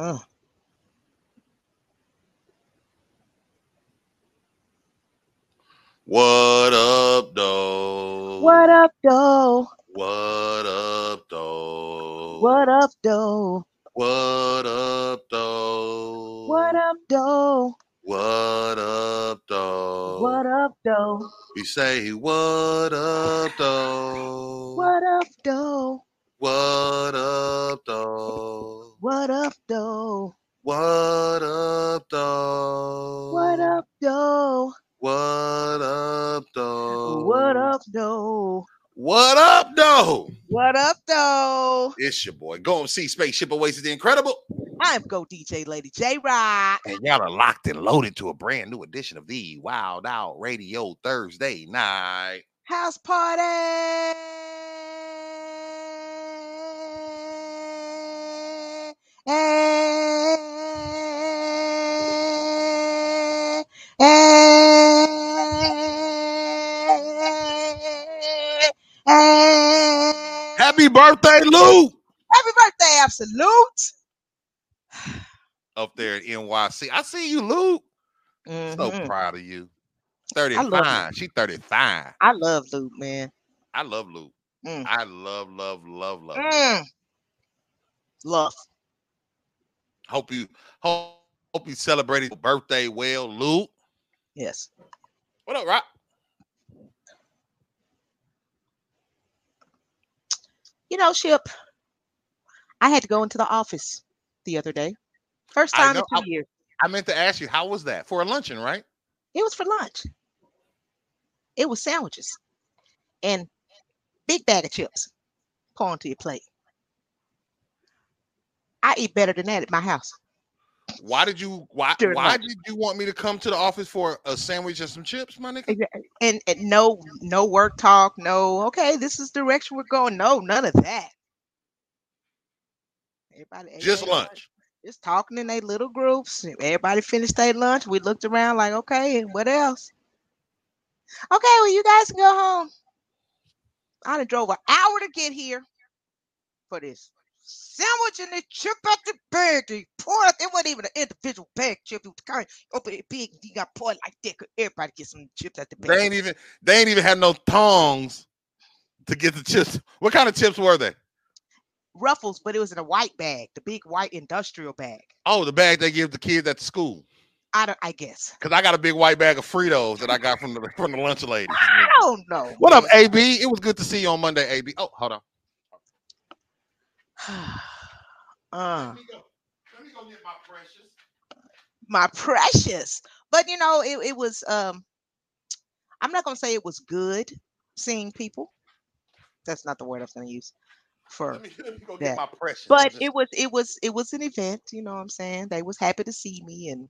Uh. What up, though? What up, though? What up, though? What up, though? What up, though? What up, though? What up, though? What up, though? We say what up, though? What up, though? What up, though? What up, though? What up, though? What up, though? What up, though? What up, though? What up, though? What up, though? It's your boy. Go and see Spaceship Away to the Incredible. I'm Go DJ Lady J Rock. And y'all are locked and loaded to a brand new edition of the Wild Out Radio Thursday night. House party. Birthday, Lou! Happy birthday, absolute. Up there at NYC. I see you, Lou. So Mhm. proud of you. 35. She 35. I love Luke, man. I love Lou. Mm. I love, love, love, love. Mm. Love. Hope you hope, hope you celebrated your birthday well, Lou. Yes. What up, Rock? You know, Ship, I had to go into the office the other day. First time in two I- years. I meant to ask you, how was that? For a luncheon, right? It was for lunch. It was sandwiches and big bag of chips. Pour onto your plate. I eat better than that at my house. Why did you why why lunch. did you want me to come to the office for a sandwich and some chips, my nigga? And, and no, no work talk. No, okay, this is the direction we're going. No, none of that. Everybody Just their lunch. just talking in their little groups. Everybody finished their lunch. We looked around like, okay, and what else? Okay, well, you guys can go home. I done drove an hour to get here for this sandwich and the chip out the bag. They pour it. It wasn't even an individual bag chip. It was kind of open it big. You got poured like that. 'cause Everybody get some chips at the bag. They ain't even they ain't even had no tongs to get the chips. What kind of chips were they? Ruffles, but it was in a white bag, the big white industrial bag. Oh, the bag they give the kids at the school. I don't. I guess. Cause I got a big white bag of Fritos that I got from the from the lunch lady. I don't know. What up, AB? It was good to see you on Monday, AB. Oh, hold on. uh, Let me go. Let me go get my precious. my precious. But you know, it, it was um I'm not gonna say it was good seeing people. That's not the word I was gonna use for Let me, let me go that. get my precious. but it was it was it was an event, you know what I'm saying? They was happy to see me and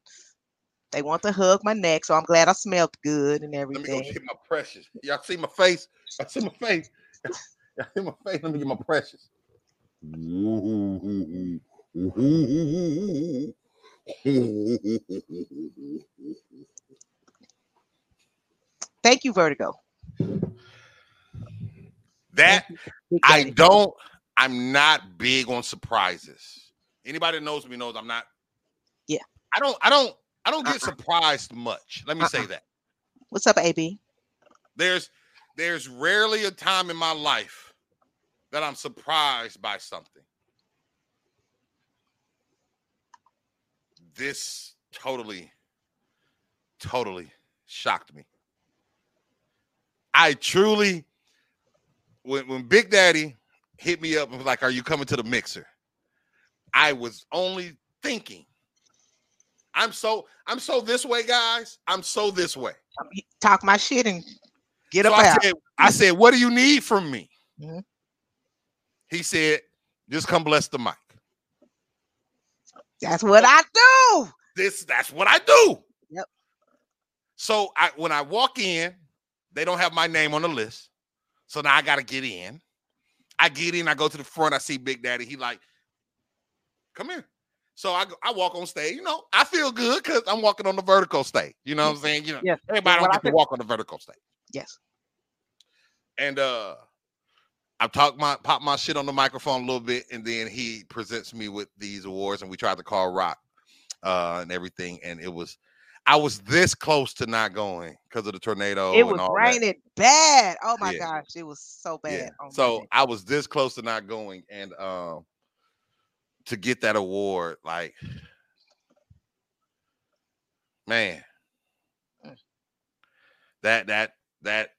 they want to hug my neck, so I'm glad I smelled good and let me go everything. get my precious. Y'all see my face? I see my face. Y'all see my face? Let me get my precious. Thank you, Vertigo. That I don't. I'm not big on surprises. Anybody that knows me knows I'm not. Yeah. I don't. I don't. I don't get Uh-uh. surprised much. Let me say Uh-uh. that. What's up, AB? There's there's rarely a time in my life that I'm surprised by something. This totally, totally shocked me. I truly, when when Big Daddy hit me up and was like, "Are you coming to the mixer?" I was only thinking. I'm so I'm so this way, guys. I'm so this way. Talk my shit and get So up I out. said, I said, what do you need from me? Mhm. He said, just come bless the mic. That's what I do. This that's what I do. Yep. So I when I walk in, they don't have my name on the list. So now I gotta get in. I get in, I go to the front, I see Big Daddy. He like, come here. So I go, I walk on stage. You know, I feel good because I'm walking on the vertical stage. You know what I'm saying? You know, Yes. everybody don't I to walk on the vertical stage. Yes. And uh I talk my pop my shit on the microphone a little bit, and then he presents me with these awards, and we tried to call rock uh, and everything, and it was. I was this close to not going because of the tornado. It was and all that. raining bad. Oh my Yeah. gosh, it was so bad. Yeah. on So. I was this close to not going, and um, to get that award, like, man, Mm. that that that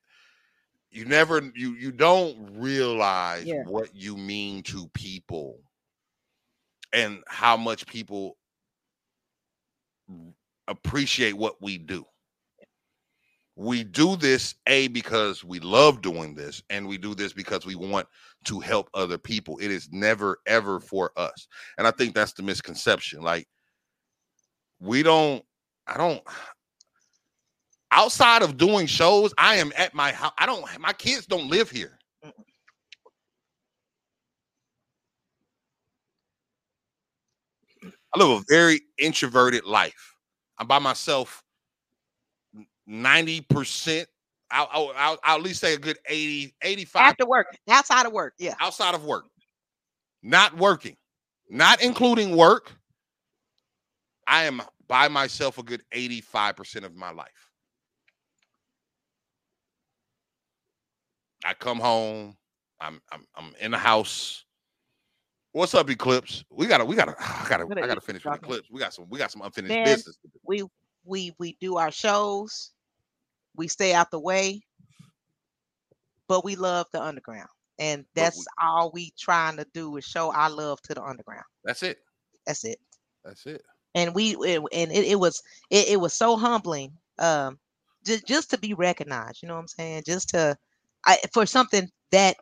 you never you you don't realize Yeah. what you mean to people and how much people appreciate what we do. We do this a because we love doing this and we do this because we want to help other people. It is never ever for us. And i think that's the misconception. Like we don't i don't outside of doing shows i am at my house i don't my kids don't live here i live a very introverted life i'm by myself 90% I'll, I'll, I'll, I'll at least say a good 80 85 after work, outside of work, yeah. outside of work, not working, not including work, I am by myself a good 85% of my life. I come home, I'm I'm I'm in the house. What's up, Eclipse? We gotta, we gotta, I gotta, I gotta finish with Eclipse. We got some, we got some unfinished business. We we we do our shows. We stay out the way, but we love the underground, and that's we- all we trying to do is show our love to the underground. That's it. That's it. That's it. and we it, and it, it was it, it was so humbling um just just to be recognized you know what i'm saying just to i for something that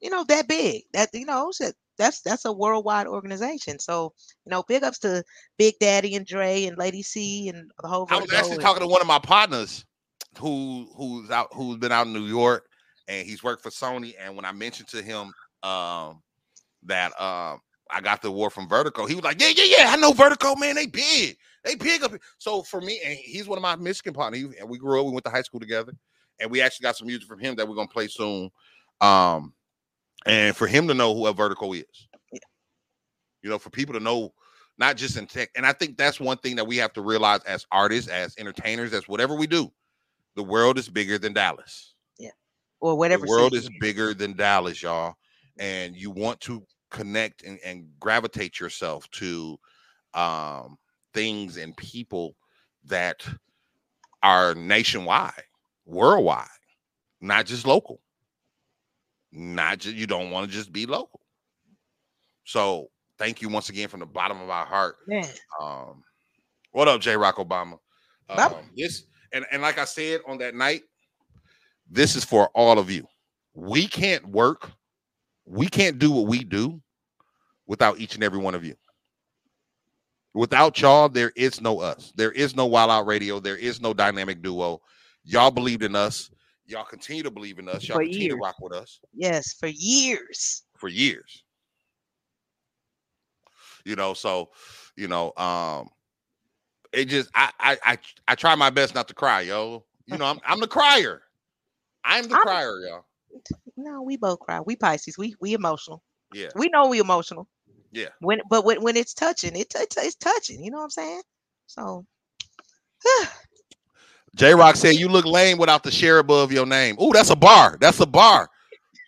you know that big that you know shit, that's that's a worldwide organization so you know big ups to big daddy and dre and lady c and the whole I was actually and- talking to one of my partners who who's out who's been out in New York and he's worked for Sony. And when I mentioned to him um that um I got the award from Vertigo, he was like, Yeah, yeah, yeah, I know Vertigo, man. They big, they big up. here." So for me, and he's one of my Michigan partners, and we grew up, we went to high school together, and we actually got some music from him that we're gonna play soon. Um, and for him to know who a Vertigo is, Yeah. you know, for people to know not just in tech. And I think that's one thing that we have to realize as artists, as entertainers, as whatever we do. The world is bigger than Dallas. Yeah, or whatever the world is bigger than Dallas, y'all. And you want to connect and, and gravitate yourself to um, things and people that are nationwide, worldwide, not just local. Not just you don't want to just be local. So thank you once again from the bottom of our heart Man, um, what up, J. Rock Obama? Um, this and and like I said on that night, this is for all of you. We can't work, we can't do what we do without each and every one of you. Without y'all, there is no us. There is no Wild Out Radio. There is no dynamic duo. Y'all believed in us. Y'all continue to believe in us. Y'all For continue to rock with us yes for years for years. You know, so you know, um, it just I I I, I try my best not to cry, yo. You know, I'm I'm the crier. I'm the I'm- crier, y'all. no we both cry we pisces we we emotional Yeah, we know we emotional yeah. when but when, when it's touching it, it's it's touching you know what i'm saying so J Rock said you look lame without the share above your name. Oh, that's a bar. That's a bar.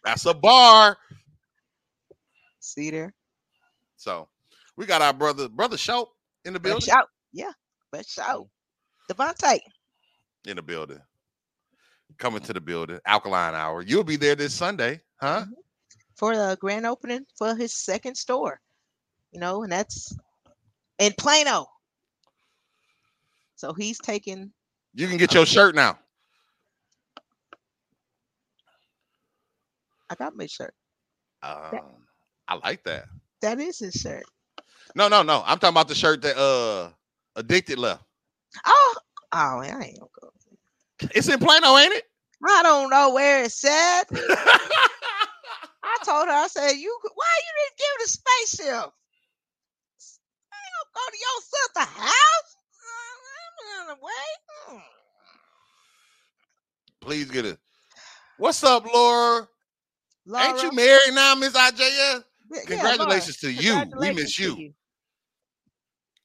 That's a bar. see there So we got our brother, brother Shout in the building. shout, yeah, but shout, Devontae. In the building. Coming to the building. Alkaline hour. You'll be there this Sunday, huh? Mm-hmm. for the grand opening for his second store. You know, and that's in Plano. So he's taking You can get your shirt now. I got my shirt. Um, I like that. That is his shirt. No, no, no. I'm talking about the shirt that uh addicted left. Oh, oh, I ain't gonna go. It's in Plano, ain't it? I don't know where it's at. I told her, I said, you why you didn't give the spaceship? I ain't gonna go to your sister's house. Way. Hmm. Please get it. What's up, Laura? Laura, Ain't you married now, Miss IJS? yeah, Laura, Congratulations to you. We miss you.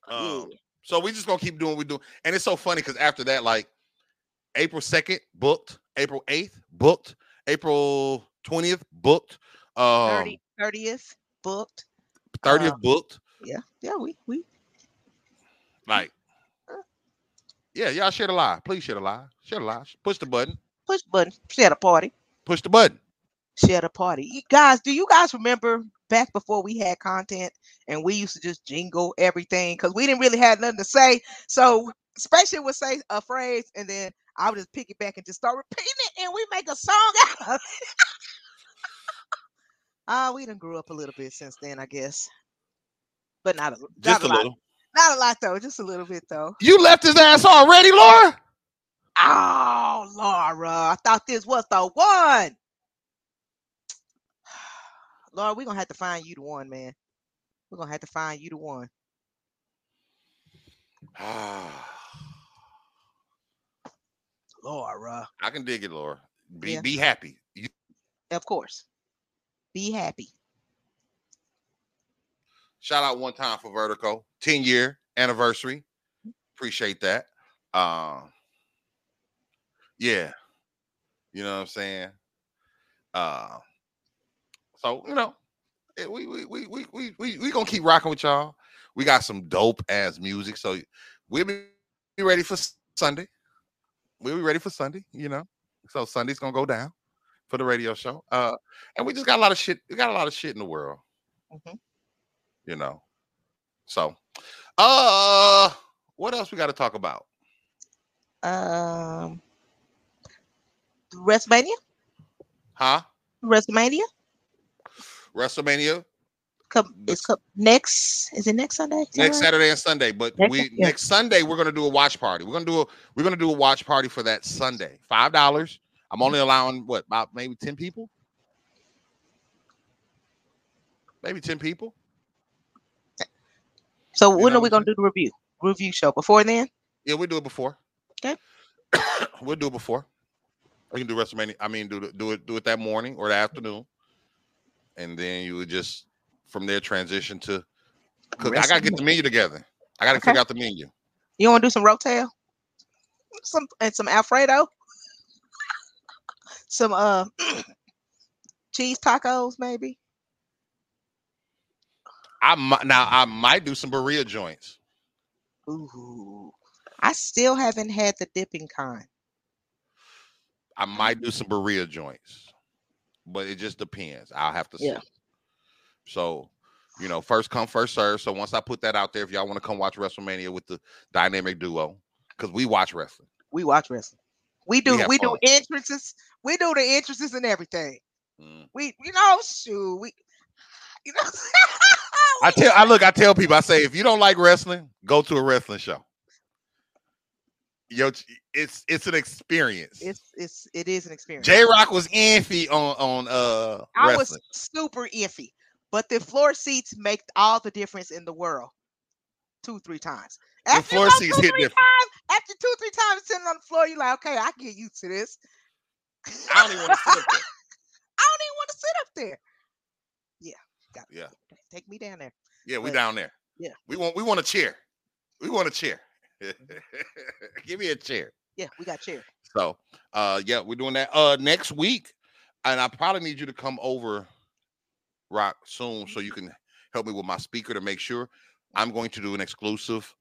Um, Yeah. so we just gonna keep doing what we do. And it's so funny because after that, like April 2nd, booked, April 8th, booked, April 20th, booked, um 30, 30th booked. 30th uh, booked. Yeah, yeah, we we Like, yeah, y'all share the lie. Please share the lie. Share the lie. Push the button. push the button, share the party, Push the button. share the party. You guys, do you guys remember back before we had content and we used to just jingle everything because we didn't really have nothing to say. So Special would say a phrase and then I would just pick it back and just start repeating it and we make a song out of it. Ah, we done grew up a little bit since then, I guess. But not a, not Just a a lot. little. Not a lot though, just a little bit though. You left his ass already, Laura? Oh, Laura, I thought this was the one. Laura, we're gonna have to find you the one, man. We're gonna have to find you the one. Laura, I can dig it, Laura. Be Yeah. be happy. You, of course. Be happy. Shout out one time for Vertigo, 10 year anniversary. Appreciate that. Um, yeah, you know what I'm saying. Uh, so you know, eh, we we we we we we we gonna keep rocking with y'all. We got some dope ass music, so we'll be ready for Sunday. We'll be ready for Sunday, you know. So Sunday's gonna go down for the radio show. Uh, and we just got a lot of shit. We got a lot of shit in the world Mhm. You know. So, uh, what else we got to talk about? Um, WrestleMania, Huh? WrestleMania. WrestleMania Come, it's come next. Is it next Sunday? Is next right? Saturday and Sunday, but Next- we yeah. next Sunday we're gonna do a watch party. We're gonna do a we're gonna do a watch party for that Sunday. Five dollars. I'm only allowing what about maybe ten people? Maybe ten people. So You when know are we gonna do the review? Review show before then? Yeah, we'll do it before. Okay. we'll do it before. We can do WrestleMania. I mean, do the- do it do it that morning or the afternoon, and then you would just from there transition to. Cook. I gotta get the menu together. I gotta Okay. figure out the menu. You want to do some rotel? Some and some Alfredo? Some uh cheese tacos, maybe? I might now I might do some burrito joints. Ooh. I still haven't had the dipping kind. I might do some burrito joints, but it just depends. I'll have to see. Yeah. So, you know, first come, first serve. So once I put that out there, if y'all want to come watch WrestleMania with the dynamic duo, because we watch wrestling. We watch wrestling. We do have we, do entrances. We do the entrances and everything. Mm. We you know, shoot, we you know I tell I look, I tell people, I say, if you don't like wrestling, go to a wrestling show. Yo, it's it's an experience. it's it's it is an experience. J Rock was iffy on on uh I wrestling. was super iffy, but the floor seats make all the difference in the world. Two, three times. The After floor seats two, hit three different. times, after two, three times sitting on the floor, you're like, okay, I get used to this. I don't even want to sit up there. I don't even want to sit up there. Yeah, got Yeah. Take me down there. Yeah, we But- down there. yeah. We want we want a chair. We want a chair. Give me a chair. Yeah, we got chair. So uh yeah, we're doing that uh next week. And I probably need you to come over rock soon so you can help me with my speaker to make sure I'm going to do an exclusive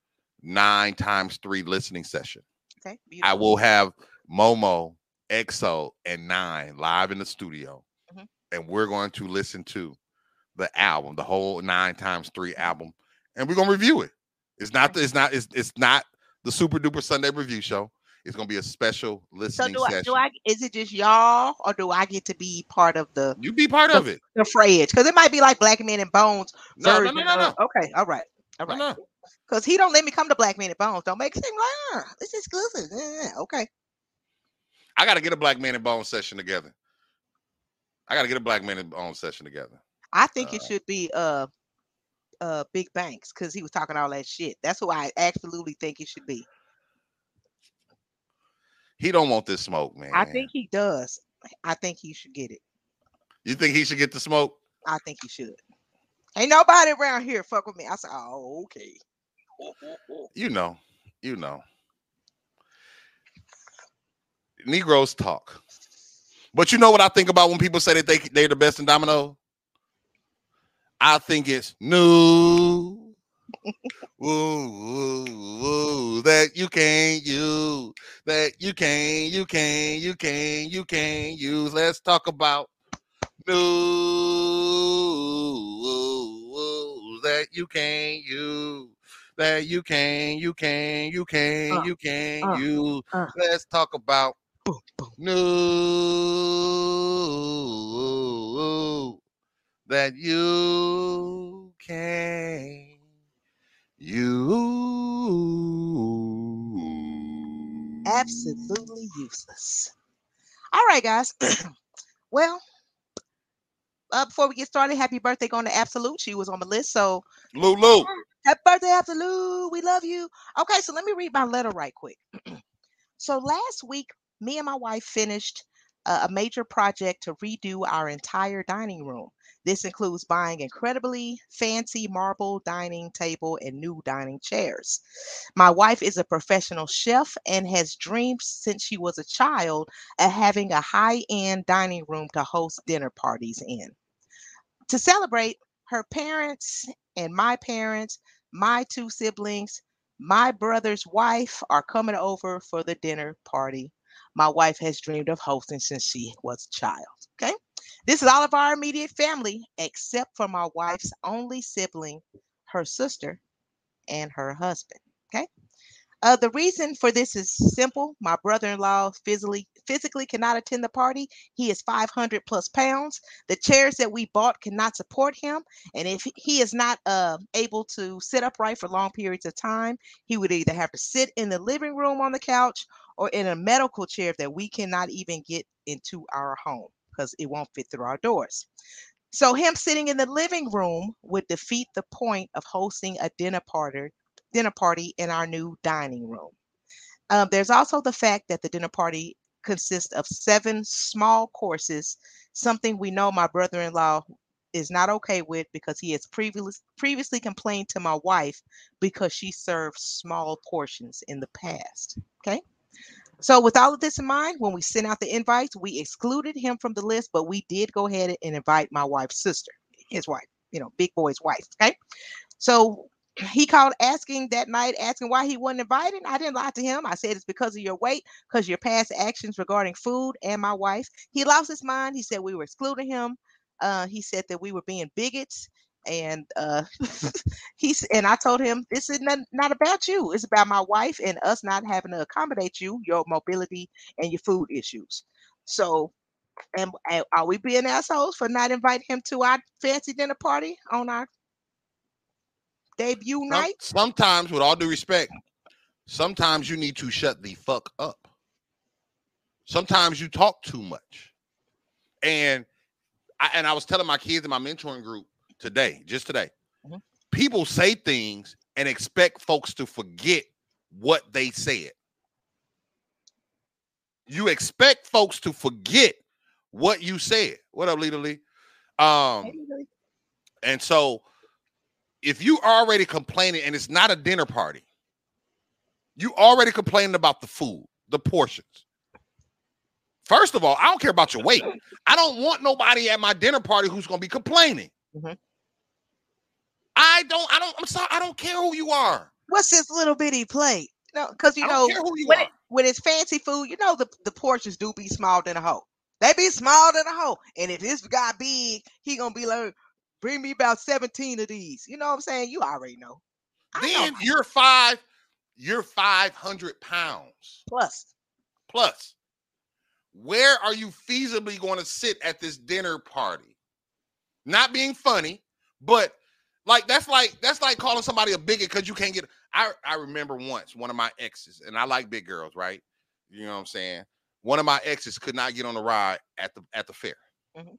nine times three listening session. Okay. I will have Momo, EXO, and Nine live in the studio, Mhm. and we're going to listen to the album, the whole nine times three mm-hmm. album, and we're gonna review it. It's not. The, mm-hmm. it's not. It's, it's not the super duper Sunday review show. It's gonna be a special So listening do I session. do I is it just y'all or do I get to be part of the you be part of it. the fridge? Because it might be like Black Men and Bones No, no, no, no, no. okay, all right. All No, right. no. Because he don't let me come to Black Men and Bones. Don't make it seem like, this is exclusive. Yeah, okay. I got to get a Black Man and Bones session together. I got to get a Black Man and Bones session together. I think it Uh, should be uh uh Big Banks because he was talking all that shit. That's who I absolutely think it should be. He don't want this smoke, man. I think he does. I think he should get it. You think he should get the smoke? I think he should. Ain't nobody around here fuck with me. I said, oh, okay. You know, you know. Negroes talk. But you know what I think about when people say that they they're the best in domino? I think it's new. woo, woo, woo, that you can't use, that you can't, you can't, you can't, you can't use. Let's talk about new that you can't use, that you can't, you can't, you can, Uh, you can uh, use. uh. Let's talk about Boom, boom. new that you can you Absolutely useless. All right, guys. well, uh, before we get started, happy birthday going to Absolute. She was on the list. So Lulu. happy birthday, Absolute. We love you. Okay, so let me read my letter right quick. so last week, me and my wife finished a major project to redo our entire dining room. This includes buying incredibly fancy marble dining table and new dining chairs. My wife is a professional chef and has dreamed since she was a child of having a high end dining room to host dinner parties in. To celebrate, her parents and my parents, my two siblings, my brother's wife are coming over for the dinner party my wife has dreamed of hosting since she was a child. Okay. This is all of our immediate family, except for my wife's only sibling, her sister, and her husband. Uh, the reason for this is simple. My brother-in-law physically physically cannot attend the party. He is 500 plus pounds. The chairs that we bought cannot support him, and if he is not uh, able to sit upright for long periods of time, he would either have to sit in the living room on the couch or in a medical chair that we cannot even get into our home because it won't fit through our doors. So him sitting in the living room would defeat the point of hosting a dinner party dinner party in our new dining room. Um, there's also the fact that the dinner party consists of seven small courses, something we know my brother-in-law is not okay with because he has previous, previously complained to my wife because she served small portions in the past. Okay. So, with all of this in mind, when we sent out the invites, we excluded him from the list, but we did go ahead and invite my wife's sister, his wife, you know, Big Boy's wife. Okay. So, he called asking that night, asking why he wasn't invited. I didn't lie to him. I said it's because of your weight, because your past actions regarding food and my wife. He lost his mind. He said we were excluding him. Uh, he said that we were being bigots. And uh, he's and I told him this is not, not about you. It's about my wife and us not having to accommodate you, your mobility and your food issues. So, and, and are we being assholes for not inviting him to our fancy dinner party on our debut Some- night? sometimes, with all due respect, sometimes you need to shut the fuck up. Sometimes you talk too much. And I and I was telling my kids in my mentoring group today, just today, Mhm. people say things and expect folks to forget what they said. You expect folks to forget what you said. What up, Lita Lee? Um, and so if you already complaining and it's not a dinner party, you already complaining about the food, the portions. First of all, I don't care about your weight. I don't want nobody at my dinner party who's gonna be complaining. Mhm. I don't, I don't, I'm sorry, I don't care who you are. What's this little bitty plate? No, because you I know who you when, are. it, when it's fancy food, you know the, the portions do be smaller than a hoe. They be smaller than a hoe. And if this guy big, he gonna be like, bring me about 17 of these. You know what I'm saying? You already know. I know. Then you're five, you're 500 pounds Plus, Plus. Where are you feasibly going to sit at this dinner party? Not being funny, but like that's like that's like calling somebody a bigot because you can't get. I I remember once one of my exes, and I like big girls, right? You know what I'm saying? One of my exes could not get on the ride at the at the fair. Mhm.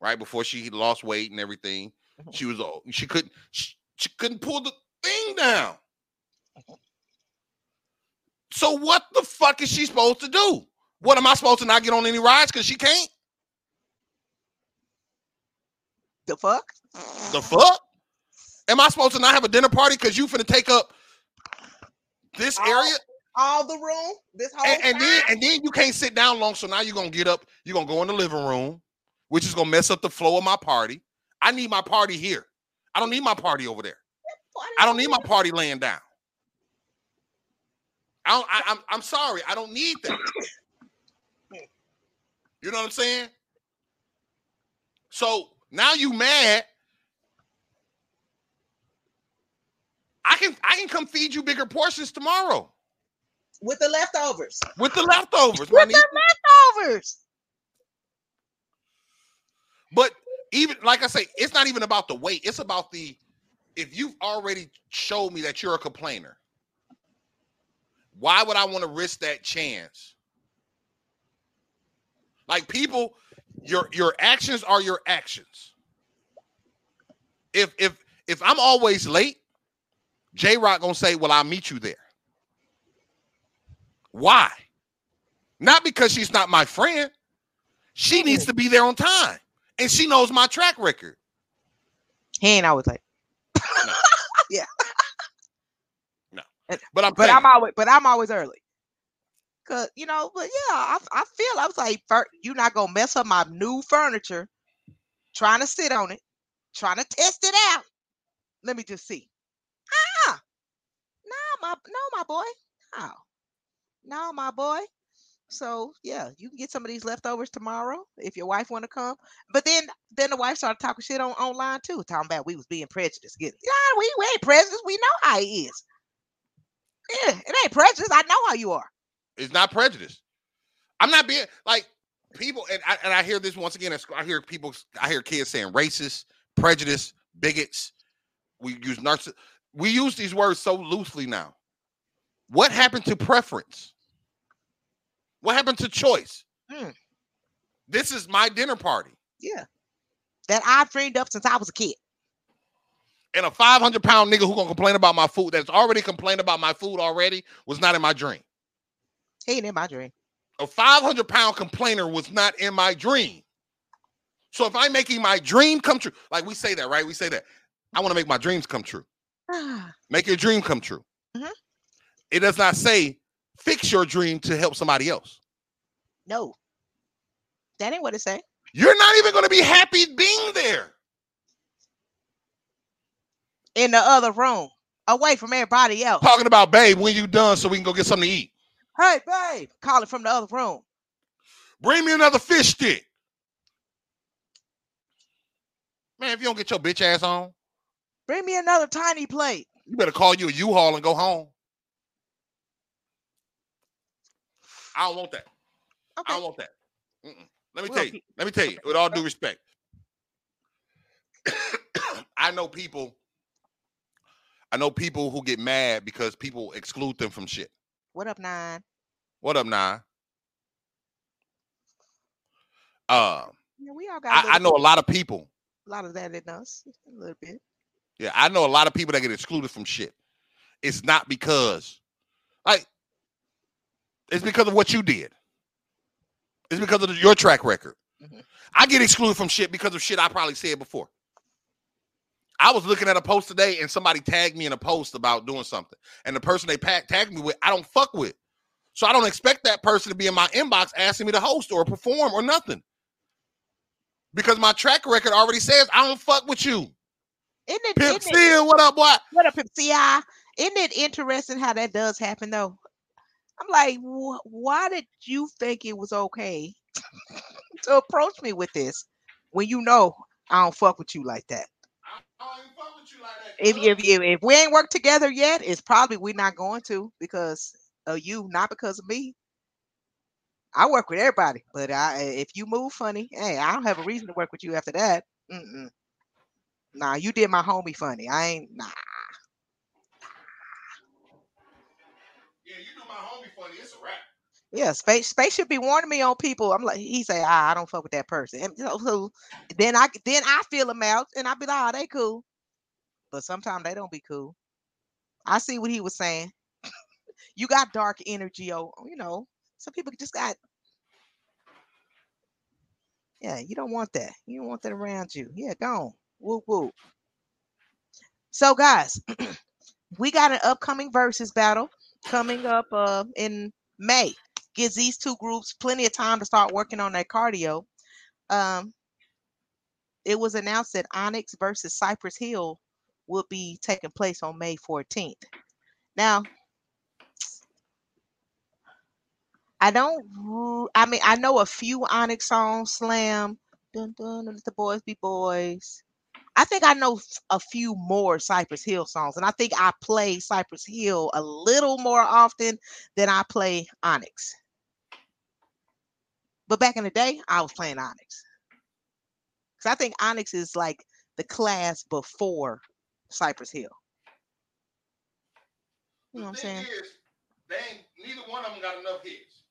Right before she lost weight and everything, Mhm. she was old. She couldn't she, she couldn't pull the thing down. So what the fuck is she supposed to do? What am I supposed to not get on any rides because she can't? The fuck? The fuck? Am I supposed to not have a dinner party because you finna take up this All- area? All the room. This whole And, and then and then you can't sit down long. So now you're gonna get up, you're gonna go in the living room, which is gonna mess up the flow of my party. I need my party here. I don't need my party over there. I don't need my party laying down. I don't, I, I'm I'm sorry. I don't need that. You know what I'm saying? So now you mad. I can I can come feed you bigger portions tomorrow with the leftovers. with the leftovers. With the leftovers. But even like I say, it's not even about the weight. It's about the if you've already showed me that you're a complainer, why would I want to risk that chance? Like people, your your actions are your actions. If if if I'm always late, J Rock gonna say, Well, I'll meet you there. Why? Not because she's not my friend. She needs to be there on time. And she knows my track record. He ain't always like, Yeah. No. But I'm but saying, I'm always, but I'm always early. Cause you know, but yeah, I, I feel I was like, you're not gonna mess up my new furniture, trying to sit on it, trying to test it out. Let me just see. Ah, no, my no, my boy, no, no, my boy. So yeah, you can get some of these leftovers tomorrow if your wife want to come. But then, then the wife started talking shit on online too, talking about we was being prejudiced. Get yeah, we, we ain't prejudiced. We know how he is. Yeah, it ain't prejudice. I know how you are. it's not prejudice. I'm not being like people, and I, and I hear this once again. I hear people, I hear kids saying racist, prejudice, bigots. We use narciss. We use these words so loosely now. What happened to preference? What happened to choice? Hmm. This is my dinner party, Yeah. That I've dreamed up since I was a kid. and a 500 pound nigga who gonna complain about my food that's already complained about my food already was not in my dream. He ain't in my dream. a 500 pound complainer was not in my dream. So if I'm making my dream come true, like we say that, right? We say that. I want to make my dreams come true. Make your dream come true. Mhm. It does not say fix your dream to help somebody else. no. That ain't what it say. You're not even going to be happy being there. In the other room. Away from everybody else. Talking about, babe, when you done so we can go get something to eat. Hey, babe. Calling from the other room. Bring me another fish stick. Man, if you don't get your bitch ass on, Bring me another tiny plate. you better call you a U-Haul and go home. I don't want that. I don't want that. Mm-mm. Let me We'll tell you. keep- Let me tell you. With all due respect, I know people. I know people who get mad because people exclude them from shit. What up, nine? What up, Nine? Uh, Yeah, we all got. I, I know a lot of people. a lot of that in us. A little bit. Yeah, I know a lot of people that get excluded from shit. It's not because, like, it's because of what you did. It's because of your track record. Mhm. I get excluded from shit because of shit I probably said before. I was looking at a post today and somebody tagged me in a post about doing something. And the person they tagged me with, I don't fuck with. So I don't expect that person to be in my inbox asking me to host or perform or nothing. Because my track record already says I don't fuck with you. Isn't it? Pimp isn't it what up, what? what up, Pimp CI? Isn't it interesting how that does happen though? I'm like, why did you think it was okay to approach me with this when you know I don't fuck with you like that? I don't even fuck with you. If if if, if we ain't worked together yet, it's probably we're not going to because of you, not because of me. I work with everybody, but I if you move funny, hey, I don't have a reason to work with you after that. Mm-mm. Nah, you did my homie funny. I ain't nah. Yeah, space space should be warning me on people. I'm like, he say, ah, I don't fuck with that person. And so, so then I then I feel them out and I be like, oh, they cool. But sometimes they don't be cool. I see what he was saying. you got dark energy, oh, you know. Some people just got Yeah, you don't want that. You don't want that around you. Yeah, go on. Whoop whoop. So, guys, we got an upcoming versus battle coming up uh, in May. Gives these two groups plenty of time to start working on their cardio. Um, it was announced that Onyx versus Cypress Hill will be taking place on May 14th. Now, I don't. I mean, I know a few Onyx songs. Slam, dun dun, let the boys be boys. I think I know a few more Cypress Hill songs, and I think I play Cypress Hill a little more often than I play Onyx. But back in the day, I was playing Onyx because I think Onyx is like the class before Cypress Hill. You know what I'm saying? Is, they ain't, neither one of them got enough hits.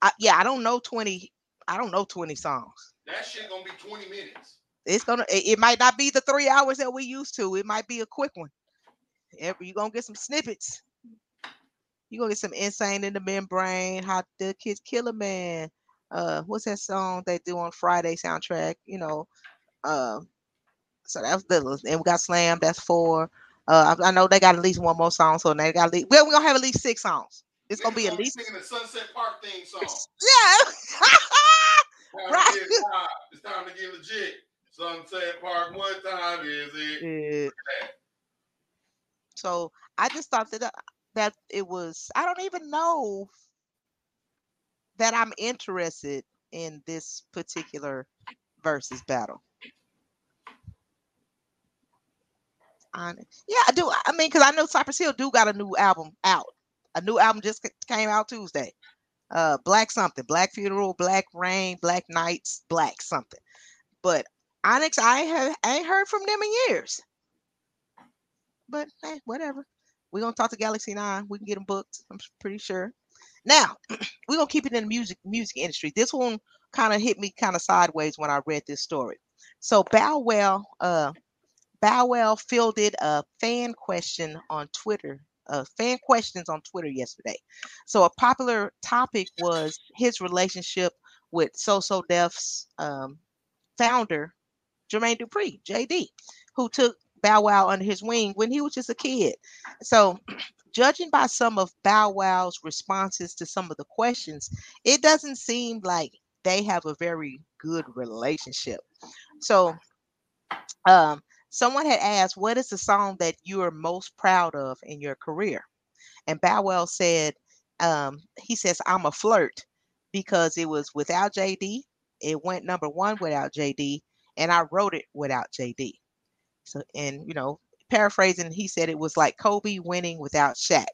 I, yeah, I don't know 20. I don't know 20 songs. That shit gonna be 20 minutes. It's gonna. It, it might not be the three hours that we used to. It might be a quick one. Every you gonna get some snippets. You're gonna get some insane in the membrane. How the kids kill a man. Uh, what's that song they do on Friday soundtrack? You know, uh, so that was the and we got Slam. That's four. Uh, I, I know they got at least one more song, so they got at least, well, we're gonna have at least six songs. It's gonna be at least singing the Sunset Park theme song. Yeah. right. It's time to get legit. Sunset Park, what time is it? Yeah. So I just thought that uh, that it was. I don't even know that I'm interested in this particular versus battle. On yeah, I do. I mean, because I know Cypress Hill do got a new album out. A new album just came out Tuesday. Uh, Black something, Black Funeral, Black Rain, Black Nights, Black something. But Onyx, I have I ain't heard from them in years. But hey, whatever. We're gonna talk to Galaxy Nine. We can get them booked. I'm pretty sure. Now we're gonna keep it in the music music industry. This one kind of hit me kind of sideways when I read this story. So Bow Wow, uh, Bow Wow fielded a fan question on Twitter, uh, fan questions on Twitter yesterday. So a popular topic was his relationship with So So Def's um, founder, Jermaine Dupri, JD, who took Bow Wow under his wing when he was just a kid. So, judging by some of Bow Wow's responses to some of the questions, it doesn't seem like they have a very good relationship. So, um, someone had asked, What is the song that you are most proud of in your career? And Bow Wow said, um, He says, I'm a flirt because it was without JD. It went number one without JD, and I wrote it without JD. So, and you know, paraphrasing, he said it was like Kobe winning without Shaq.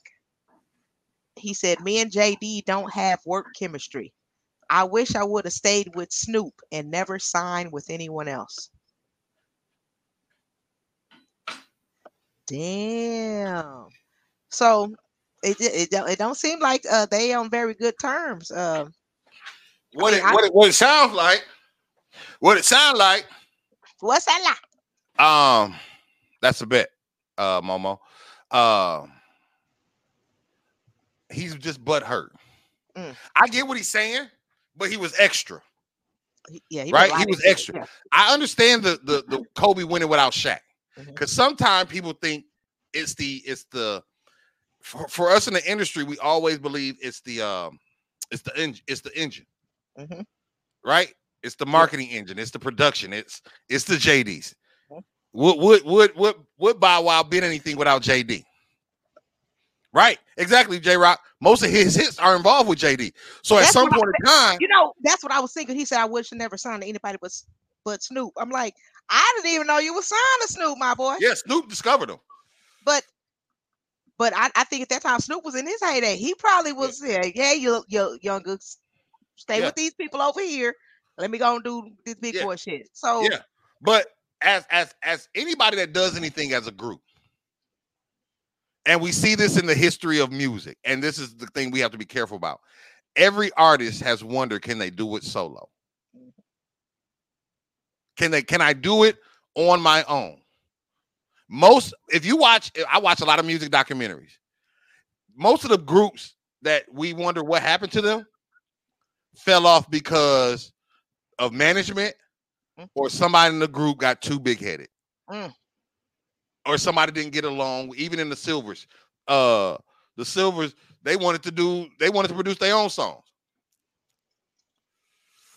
He said, Me and JD don't have work chemistry. I wish I would have stayed with Snoop and never signed with anyone else. Damn. So it it, it, it don't seem like uh, they on very good terms. Uh, what it, what it what it sounds like, what it sounds like. What's that like? Um, that's a bit, uh, Momo. Uh, he's just butt hurt. Mm. I get what he's saying, but he was extra. Yeah, he right. He was extra. Yeah. I understand the the the Kobe winning without Shaq, because mm-hmm. sometimes people think it's the it's the for, for us in the industry, we always believe it's the um it's the engine it's the engine, mm-hmm. right? It's the marketing yeah. engine. It's the production. It's it's the JDs. Would would would would would Bow Wow been anything without JD? Right, exactly, J Rock. Most of his hits are involved with JD. So that's at some point in time, you know, that's what I was thinking. He said, "I wish I never signed to anybody but but Snoop." I'm like, I didn't even know you were signed to Snoop, my boy. Yeah, Snoop discovered him. But but I, I think at that time Snoop was in his heyday. He probably was yeah, yeah, you you younger, stay yeah. with these people over here. Let me go and do this big yeah. boy shit. So yeah, but as as as anybody that does anything as a group. And we see this in the history of music and this is the thing we have to be careful about. Every artist has wondered can they do it solo? Can they can i do it on my own? Most if you watch i watch a lot of music documentaries. Most of the groups that we wonder what happened to them fell off because of management Mhm. or somebody in the group got too big headed. Mm. Or somebody didn't get along, even in the Sylvers. Uh the Sylvers, they wanted to do, they wanted to produce their own songs.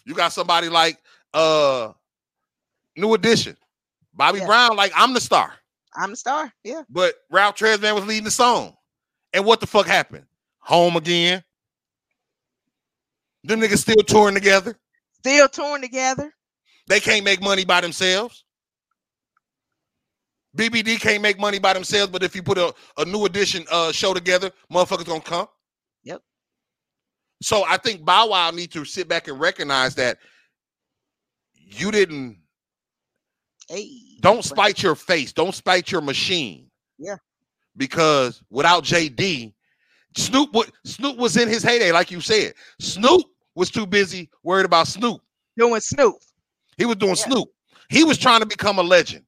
You got somebody like uh New Edition, Bobby Yeah. Brown, like I'm the star, I'm the star. Yeah. but Ralph Tresvant was leading the song. And what the fuck happened? Home again. Them niggas still touring together. Still torn together. They can't make money by themselves. BBD can't make money by themselves, but if you put a, a new edition uh show together, motherfuckers gonna come. Yep. So I think Bow Wow need to sit back and recognize that you didn't Hey. don't spite your face, don't spite your machine. Yeah. Because without JD, Snoop would Snoop was in his heyday, like you said. Snoop was too busy worried about Snoop. doing Snoop. He was doing Yeah. Snoop. He was trying to become a legend.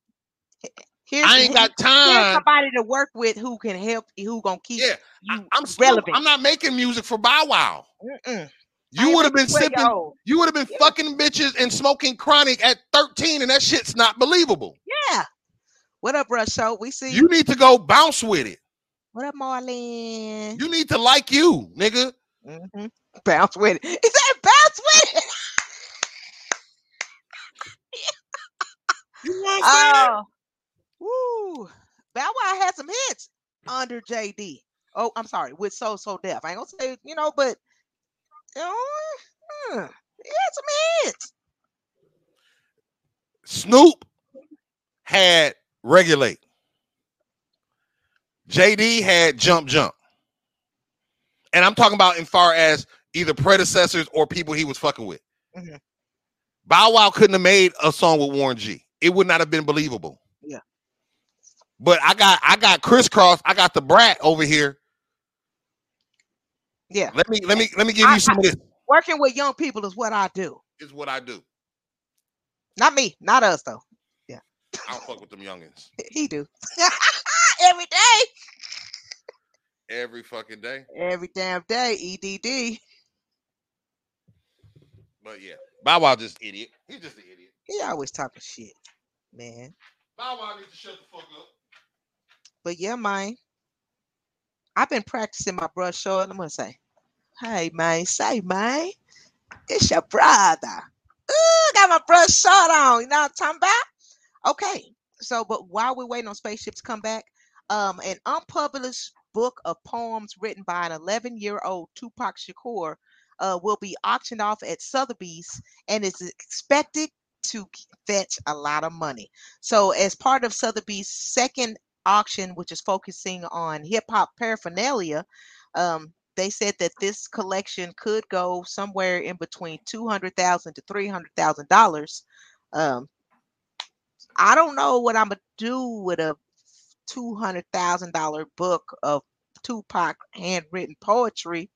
Here's, I ain't got time. somebody to work with who can help you, who gonna keep Yeah, you I'm Snoop. relevant. I'm not making music for Bow Wow. Mm-mm. You would have been sipping. 12-year-old. You would have been Yeah. fucking bitches and smoking chronic at 13, and that shit's not believable. Yeah. What up, Rush? We see You need to go bounce with it. What up, Marlene? You need to like you, nigga. Mhm. Bounce with it. Is that bounce with it? You know what I'm saying? Oh, woo! Bow Wow had some hits under JD. Oh, I'm sorry, with So So Def. I ain't gonna say, you know, but you know, hmm, he some hits. Snoop had regulate. JD had jump jump. And I'm talking about in far as either predecessors or people he was fucking with. Mhm. Bow Wow couldn't have made a song with Warren G. It would not have been believable. Yeah. But I got I got Kris Kross. I got Da Brat over here. Yeah, Let me let me let me give I- you some of this. working with young people is what I do. Is what I do. Not me, not us though. Yeah. I don't fuck with them youngins He do every day, every fucking day. every damn day. E EDD. But yeah, Bow Wow just idiot. He's just an idiot. He always talking shit, man. Bow Wow needs to shut the fuck up. But yeah, man. I've been practicing my brush short. I'm gonna say, hey man, say man, it's your brother. Ooh, got my brush short on. You know what I'm talking about? Okay. So, but while we're waiting on spaceship to come back, um, an unpublished book of poems written by an 11 year old Tupac Shakur uh, will be auctioned off at Sotheby's and is expected to fetch a lot of money. So, as part of Sotheby's second auction, which is focusing on hip hop paraphernalia, um, they said that this collection could go somewhere in between two hundred thousand to three hundred thousand dollars. Um, I don't know what I'm gonna do with a two hundred thousand dollar book of Tupac handwritten poetry,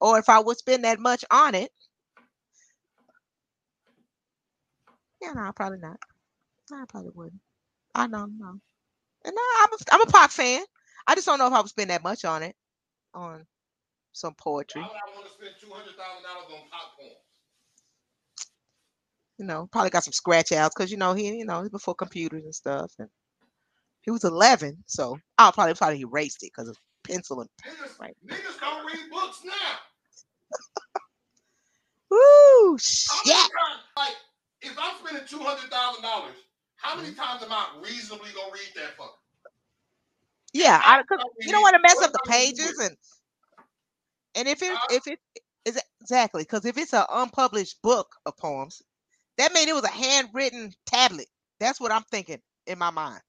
or if I would spend that much on it. Yeah, no, probably not. No, I probably wouldn't. I know, no. And no, I'm a, I'm a Pac fan. I just don't know if I would spend that much on it, on some poetry. Why would I want to spend two hundred thousand dollars on popcorn? You know, probably got some scratch outs because you know he, you know, he's before computers and stuff. And he was 11, so I'll probably probably erased it because of pencil and Niggas, Right. niggas don't read books now. woo How shit. times, like, if I'm spending two hundred thousand dollars, how many mm-hmm. times am I reasonably gonna read that fucker? Yeah, I, cause Don't you don't want to mess up the am I gonna do pages and and if it Huh? if it is exactly because if it's an unpublished book of poems, that means it was a handwritten tablet. That's what I'm thinking in my mind.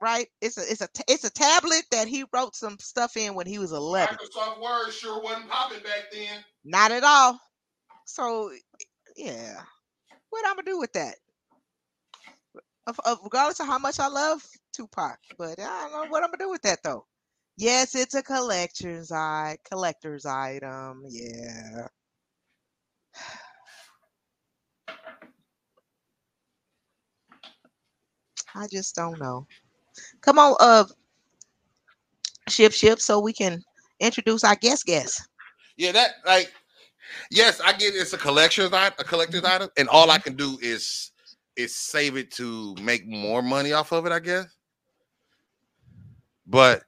Right? It's a it's a it's a tablet that he wrote some stuff in when he was 11. Microsoft Word sure wasn't popping back then. Not at all. So yeah, what I'm gonna do with that? Of, of regardless of how much I love Tupac, but I don't know what I'm gonna do with that though. Yes, it's a collector's i collector's item. Yeah. I just don't know. Come on, uh, ship ship, so we can introduce our guest guest. Yeah, that like Yes, I get it's a collector's item, a collector's mm-hmm. item, and all I mm-hmm. can do is is save it to make more money off of it, I guess. But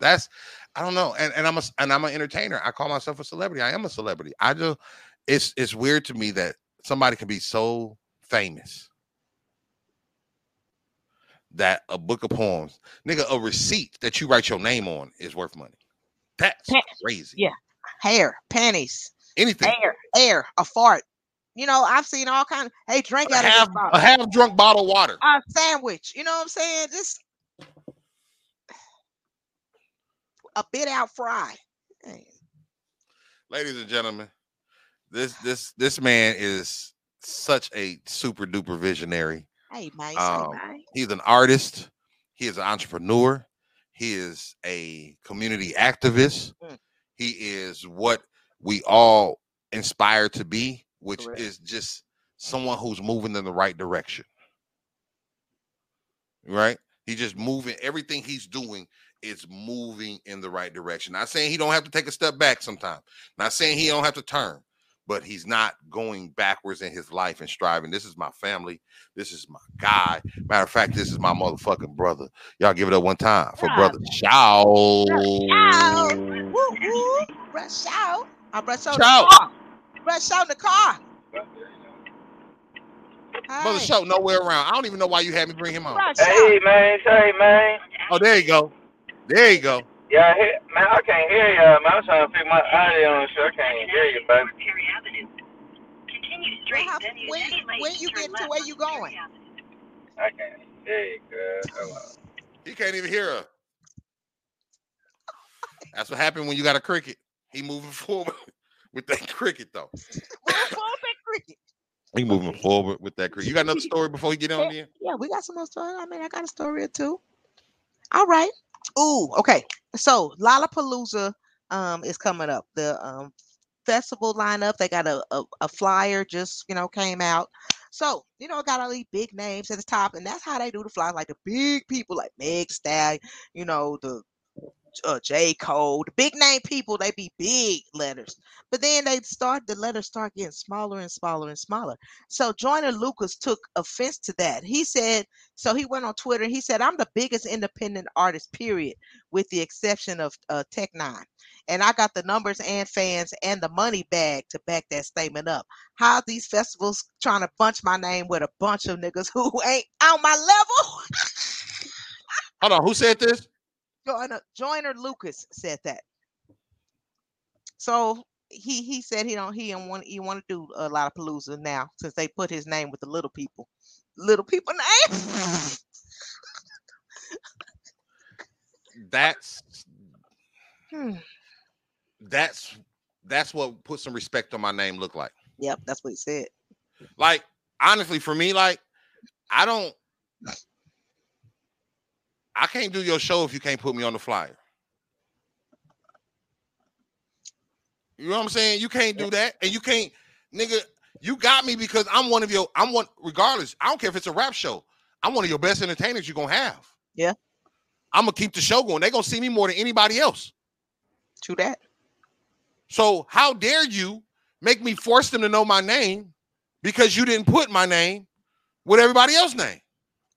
that's I don't know, and, and I'm a and I'm an entertainer. I call myself a celebrity. I am a celebrity. I just it's it's weird to me that somebody can be so famous that a book of poems, nigga, a receipt that you write your name on is worth money. That's crazy. yeah. Hair, panties, Anything. air, air, a fart. You know, I've seen all kind of hey, drink A out of half, bottle. a half drunk bottle of water. a sandwich. You know what I'm saying? Just a bit out fry. Hey, Ladies and gentlemen, this this this man is such a super duper visionary. hey, man, Um, man. He's an artist. He is an entrepreneur. He is a community activist. Mm. He is what we all inspire to be, which Correct. is just someone who's moving in the right direction. Right? He just moving. Everything he's doing is moving in the right direction. Not saying he don't have to take a step back sometime. Not saying he don't have to turn, but he's not going backwards in his life and striving. This is my family. This is my guy. Matter of fact, this is my motherfucking brother. Y'all give it up one time for Yeah. brother Chow. Chow. Woo woo. Brush out. I brush out Chow. the car. Brush out the car. Brother Hey, Show nowhere around. I don't even know why you had me bring him on. Hey man, Hey, man. Oh, there you go. There you go. Yeah, I hear, man, I can't hear y'all, man. I'm trying to fix my audio on so I can't hear you, baby. Perry Avenue. Continue Well, straight, how- then use when- when you turn get to where you Perry going? Avenue. I can't hear you, girl. Hold. He can't even hear her. That's what happened when you got a cricket. He moving forward with that cricket though. Well, pull that cricket. He moving forward with that cricket. You got another story before we get on here? Yeah, we got some more stories. I mean, I got a story or two. All right. Ooh, okay. So Lollapalooza um is coming up. The um festival lineup, they got a, a, a flyer just you know came out. So, you know, got all these big names at the top, and that's how they do the flyers, like the big people like Meg Stag, you know, the uh, J. Cole, the big name people, they be big letters. But then they start the letters start getting smaller and smaller and smaller. So Joyner Lucas took offense to that. He said, so he went on Twitter and he said, I'm the biggest independent artist, period, with the exception of uh, Tech N9ne. And I got the numbers and fans and the money bag to back that statement up. How these festivals trying to bunch my name with a bunch of niggas who ain't on my level? Hold on, who said this? Joyner, Joyner Lucas said that. So he he said he don't he don't want he want to do Lollapalooza now since they put his name with the little people, little people name. That's Hmm. that's that's what put some respect on my name look like. Yep, that's what he said. Like honestly, for me, like I don't I can't do your show if you can't put me on the flyer. You know what I'm saying? You can't do that. And you can't, nigga, you got me because I'm one of your, I'm one, regardless, I don't care if it's a rap show. I'm one of your best entertainers you're gonna have. Yeah. I'm gonna keep the show going. They're gonna see me more than anybody else. To that. So how dare you make me force them to know my name because you didn't put my name with everybody else's name?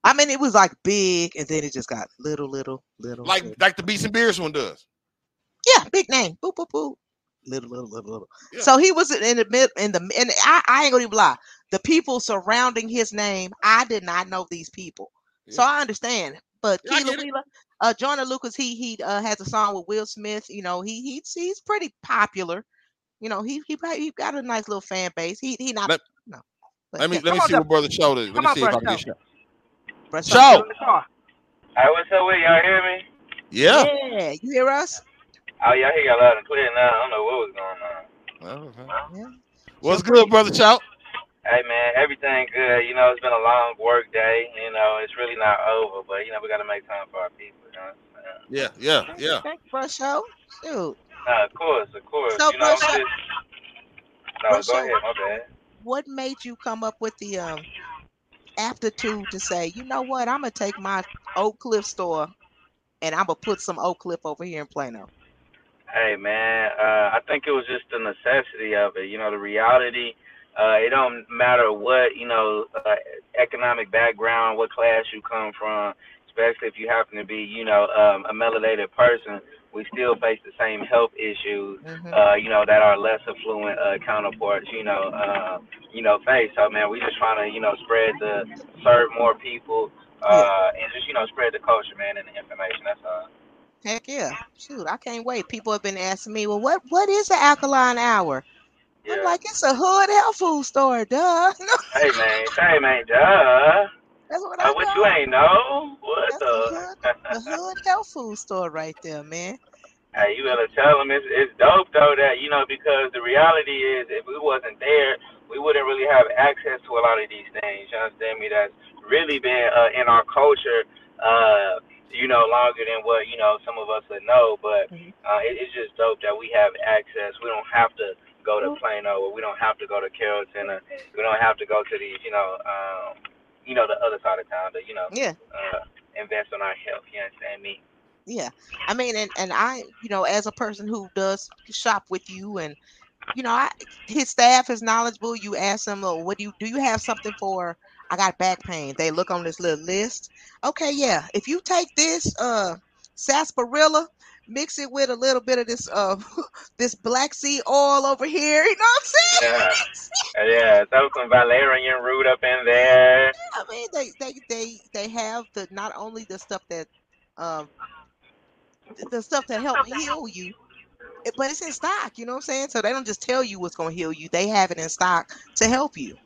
I mean, it was like big, and then it just got little, little, little. Like little. like the Beats and Beers one does. yeah, big name. Boop boop boop. Little, little, little, little. Yeah. So he was in the mid, in the, and I, I ain't gonna even lie. The people surrounding his name, I did not know these people, so I understand. But Yeah, Keela. Wheeler, uh, Joyner Lucas, he he uh, has a song with Will Smith. You know, he he's he's pretty popular. You know, he he probably he got a nice little fan base. He he not Let- no. But Let me yeah, let me see what brother Show is. Let Come me see if I can Show. Get Brush Show. up, get in the car. Hey, what's up with y'all? Hear me? Yeah. Yeah, you hear us? Oh, y'all hear y'all loud and clear now. I don't know what was going on. Okay. Yeah. What's Show good, brother Chow? Hey man, everything good. You know, it's been a long work day. You know, it's really not over, but you know, we gotta make time for our people. You know what I'm saying? Yeah, yeah, yeah. Thank you, Brush Show. Shoot. No, of course, of course. So, you know, just. No, Brother- go ahead. My bad. what made you come up with the um aptitude to say, you know what, I'm gonna take my Oak Cliff store and I'm gonna put some Oak Cliff over here in Plano. Hey man, uh, I think it was just the necessity of it. You know, the reality. Uh, it don't matter what you know, uh, economic background, what class you come from, especially if you happen to be, you know, um, a melanated person. We still face the same health issues, Mhm. uh, you know, that our less affluent uh, counterparts, you know, uh, you know, face. So man, we just trying to, you know, spread the serve more people, uh, and just you know, spread the culture, man, and the information. That's all. Heck yeah. Shoot, I can't wait. People have been asking me, well, what what is the alkaline hour? I'm like, it's a hood health food store, duh. hey man, hey man, duh. That's what I what you ain't know? What That's the? the hood health food store right there, man. Hey, you better tell them it's, it's dope though that you know because the reality is if we wasn't there, we wouldn't really have access to a lot of these things. You understand me? That's really been uh, in our culture, uh, you know, longer than what you know some of us would know. But Mhm. uh, it, it's just dope that we have access. We don't have to go to Plano, or we don't have to go to Carrollton, or we don't have to go to these, you know, um, you know, the other side of town to, you know, Yeah. uh, invest in our health. You understand me? Yeah. I mean, and, and I, you know, as a person who does shop with you and, you know, I, his staff is knowledgeable. You ask them, oh, what do you, do you have something for, I got back pain. They look on this little list. Okay. Yeah. If you take this, uh, sarsaparilla, mix it with a little bit of this, uh, this black seed oil over here. You know what I'm saying? Yeah. Yeah, throw some valerian root up in there. I mean, they, they, they, they have the, not only the stuff that, um, the stuff that help heal you, but it's in stock. You know what I'm saying? So they don't just tell you what's gonna heal you; they have it in stock to help you.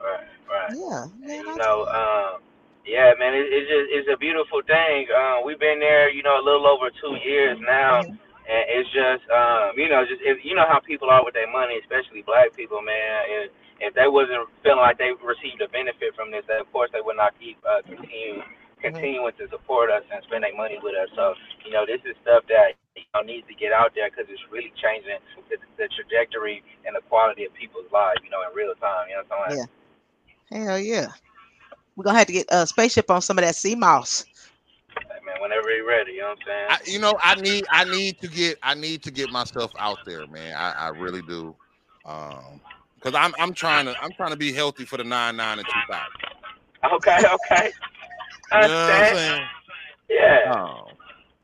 Right, right. Yeah, man. you know, um, yeah, man, it, it's just it's a beautiful thing. Uh, we've been there, you know, a little over two years now, Mhm. and it's just, um, you know, just if, you know how people are with their money, especially black people, man. If, if they wasn't feeling like they received a benefit from this, then of course they would not keep uh, continue continuing to support us and spend their money with us. So, you know, this is stuff that you know needs to get out there because it's really changing the, the trajectory and the quality of people's lives, you know, in real time. You know what I'm saying? Yeah. hell yeah. We're gonna have to get a spaceship on some of that sea moss. Like, man, whenever you're ready, you know what I'm I, saying? you know, I need I need to get I need to get myself out there, man. I, I really do. Um because I'm I'm trying to I'm trying to be healthy for the nine nine and two thousand. Okay, okay. You know what I'm Understand? saying? Yeah. Um,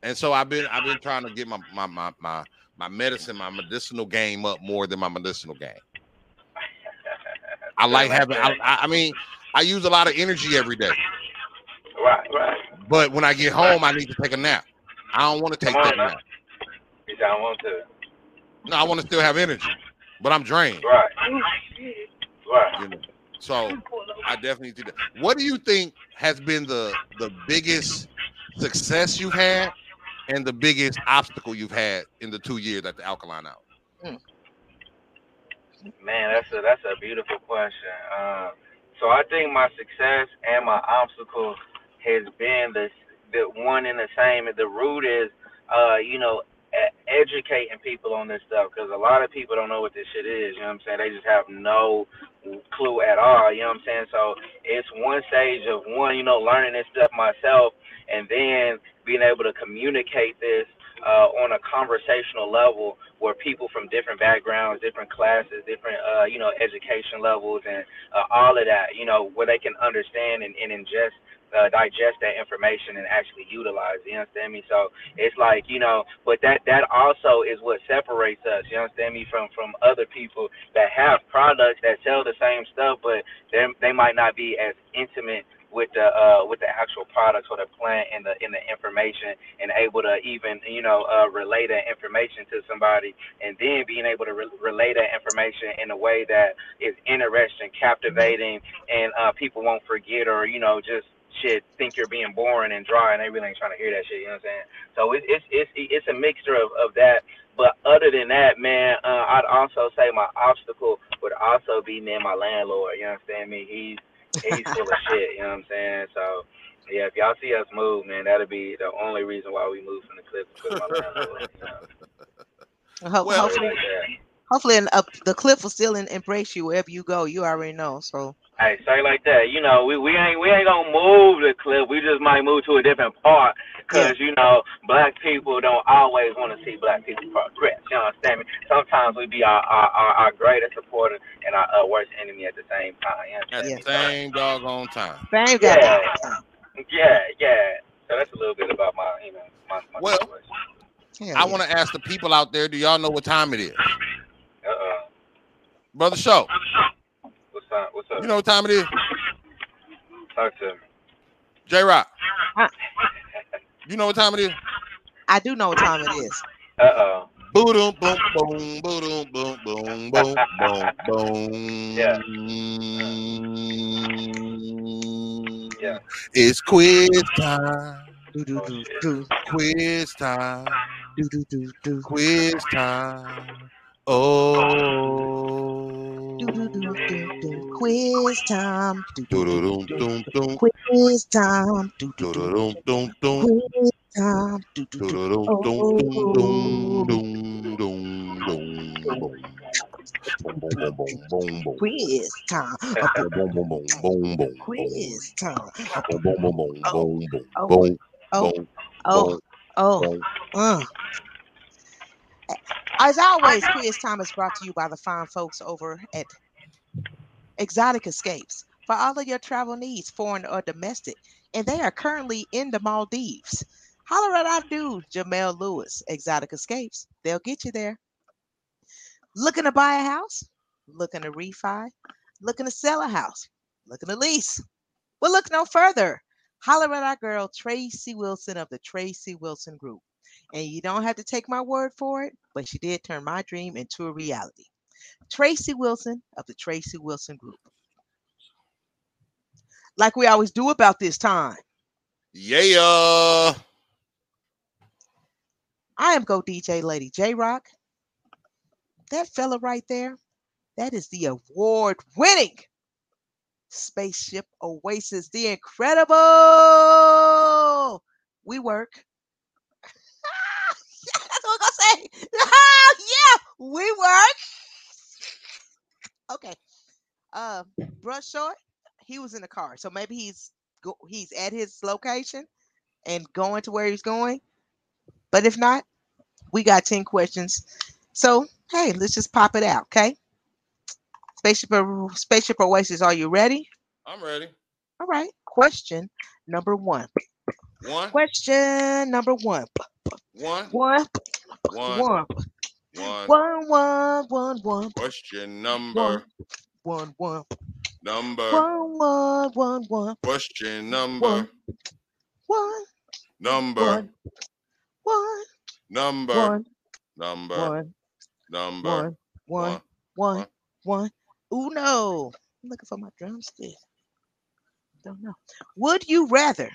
and so I've been I've been trying to get my my my my my medicine, my medicinal game up more than my medicinal game. I like having I, I I mean I use a lot of energy every day, Right, right. but when I get home I need to take a nap. I don't want to take on that nap. You don't want to. No, I want to still have energy, but I'm drained. Right. Right. You know? So I definitely do that. What do you think has been the the biggest success you've had and the biggest obstacle you've had in the two years at the Alkaline Hour? Man, that's a that's a beautiful question. Um, so I think my success and my obstacle has been the the one and the same. The root is, uh, you know, educating people on this stuff because a lot of people don't know what this shit is. You know what I'm saying? They just have no clue at all. You know what I'm saying? So it's one stage of one, you know, learning this stuff myself, and then being able to communicate this uh, on a conversational level where people from different backgrounds, different classes, different uh, you know education levels, and uh, all of that, you know, where they can understand and, and ingest. Uh, digest that information and actually utilize. You understand me? So it's like you know, but that that also is what separates us. You understand me from from other people that have products that sell the same stuff, but they they might not be as intimate with the uh with the actual products or the plant and the in the information and able to even you know uh relay that information to somebody and then being able to re- relay that information in a way that is interesting captivating and uh people won't forget or you know just shit think you're being boring and dry and they really ain't trying to hear that shit you know what i'm saying? So it's it's it's, it's a mixture of, of that. But other than that man uh i'd also say my obstacle would also be man my landlord you understand me he's he's full of shit. You know what I'm saying? So, yeah, if y'all see us move, man, that'll be the only reason why we move from the cliff. because my landlord. You know? Well- hopefully, Like that. Hopefully, and, uh, the cliff will still en- embrace you wherever you go. You already know. So Hey, say like that. You know, we, we ain't we ain't gonna move the cliff. We just might move to a different part, cause you know black people don't always want to see black people progress. You understand me? Sometimes we be our our, our, our greatest supporter and our uh, worst enemy at the same time. You At understand the me? same doggone time. same Yeah. goddamn time. Yeah, yeah. So that's a little bit about my, you know, my, my Well, situation. I yeah. want to ask the people out there, do y'all know what time it is? Brother Show, What's up? What's up? you know what time it is? Talk to me. J Rock, Huh. you know what time it is? I do know what time it is. Uh-oh. Boom, boom, boom, boom, boom, boom, boom, boom, boom. Yeah. Yeah. It's quiz time. Do do Oh, do do Quiz time. do do do do Quiz time. Oh. Quiz time. Quiz time. Quiz time. Quiz time. Quiz time. Oh, oh, oh. As always, quiz time is brought to you by the fine folks over at Exotic Escapes for all of your travel needs, foreign or domestic. And they are currently in the Maldives. Holler at our dude, Jamel Lewis, Exotic Escapes. They'll get you there. Looking to buy a house? Looking to refi? Looking to sell a house? Looking to lease? Well, look no further. Holler at our girl, Tracy Wilson of the Tracy Wilson Group. And you don't have to take my word for it, but she did turn my dream into a reality. Tracy Wilson of the Tracy Wilson Group. Like we always do about this time, Yeah. I am Go DJ Lady J Rock. That fella right there, that is the award winning Spaceship Oasis, the incredible. We work. That's what I'm gonna say. Oh, yeah, we work. Okay. Uh, brush short. He was in the car, so maybe he's go- he's at his location and going to where he's going. But if not, we got 10 questions. So, hey, let's just pop it out, okay? Spaceship Spaceship Oasis, are you ready? I'm ready. All right. Question number one. One, Question number one. one, One, one, one, one. one, one, one, one, Question number, one, one, number. one, one, one, one, Question number, one, one, number, one, one, number, one, number, one, number. one, one, one, one. one. Uno. I'm looking for my drumstick. Don't know. Would you rather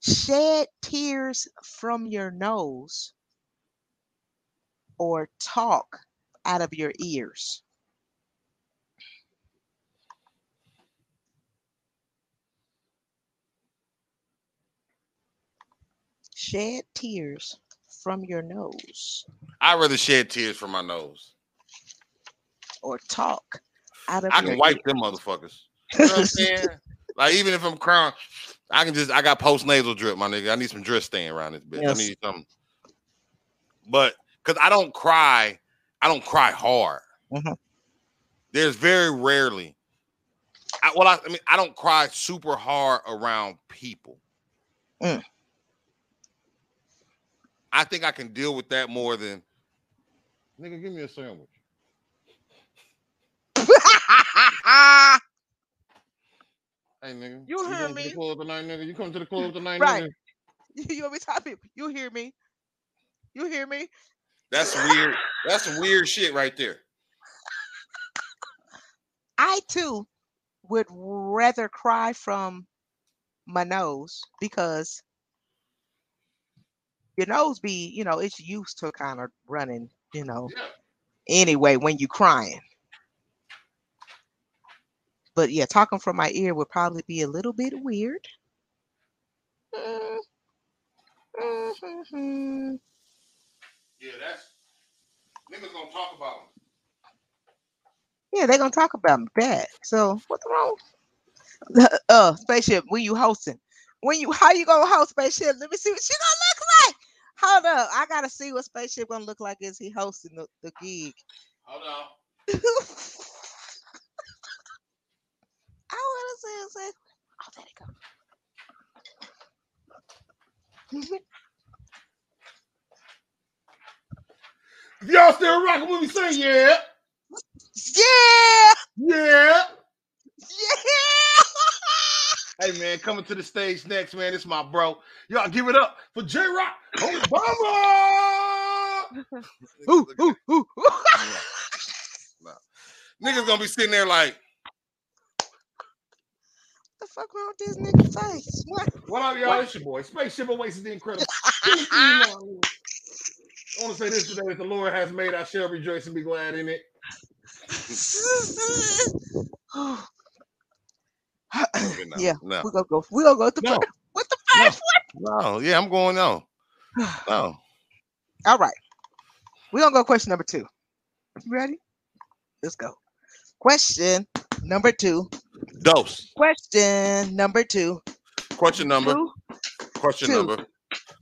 shed tears from your nose or talk out of your ears? Shed tears from your nose I'd rather shed tears from my nose. or talk out of I your can wipe them motherfuckers. You know what I'm saying? Like even if I'm crying, I can just I got post nasal drip, my nigga. I need some drip staying around this bitch. Yes. I need something. But because I don't cry, I don't cry hard. Mhm. There's very rarely. I, well, I, I mean, I don't cry super hard around people. Mm. I think I can deal with that more than nigga. Give me a sandwich. Hey nigga, You heard going to the club tonight, nigga. You come to the club tonight, Right. nigga. you want me to tell people? You hear me? You hear me? That's weird. That's some weird shit right there. I too would rather cry from my nose because your nose be, you know, it's used to kind of running, you know, Yeah. anyway when you crying. But yeah, talking from my ear would probably be a little bit weird. Mm. Yeah, that's Niggas gonna talk about him. Yeah, they're gonna talk about me bad. So what's wrong? Uh, spaceship. When you hosting? When you how you gonna host spaceship? Let me see what she gonna look like. Hold up, I gotta see what spaceship gonna look like as he hosting the, the gig. Hold on. I wanna see it. Say, oh, there they go. Y'all still rocking with me, say yeah. yeah, Yeah. yeah. Hey man, coming to the stage next, man. It's my bro. Y'all give it up for J Rock Obama. ooh, ooh, ooh, ooh. Niggas gonna be sitting there like, the fuck wrong with this nigga face? What? what up, y'all? It's your boy. Spaceship Oasis the Incredible. I want to say this today that the Lord has made. I shall rejoice and be glad in it. yeah, No. we're gonna go. We're gonna go with the No. first. What the No. first No. Yeah, I'm going no. No. All right. We're gonna go question number two. You ready? Let's go. Question number two. Dose. Question number two. Question number. Two, Question two. number.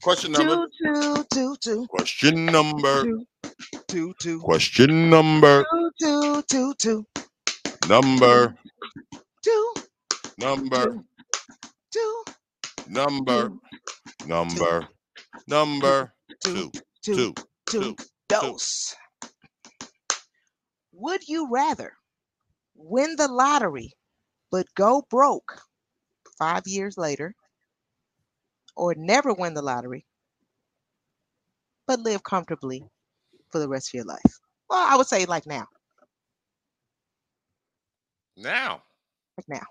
Question number. two, two, two, two, Question number. two, two, two, Question number. two, two, two, two, Number. two, Number. two, Number. Number. Number. Two. two, Two. two, two. dose. Would you rather win the lottery but go broke five years later, or never win the lottery but live comfortably for the rest of your life? Well, I would say like now, Now. like now.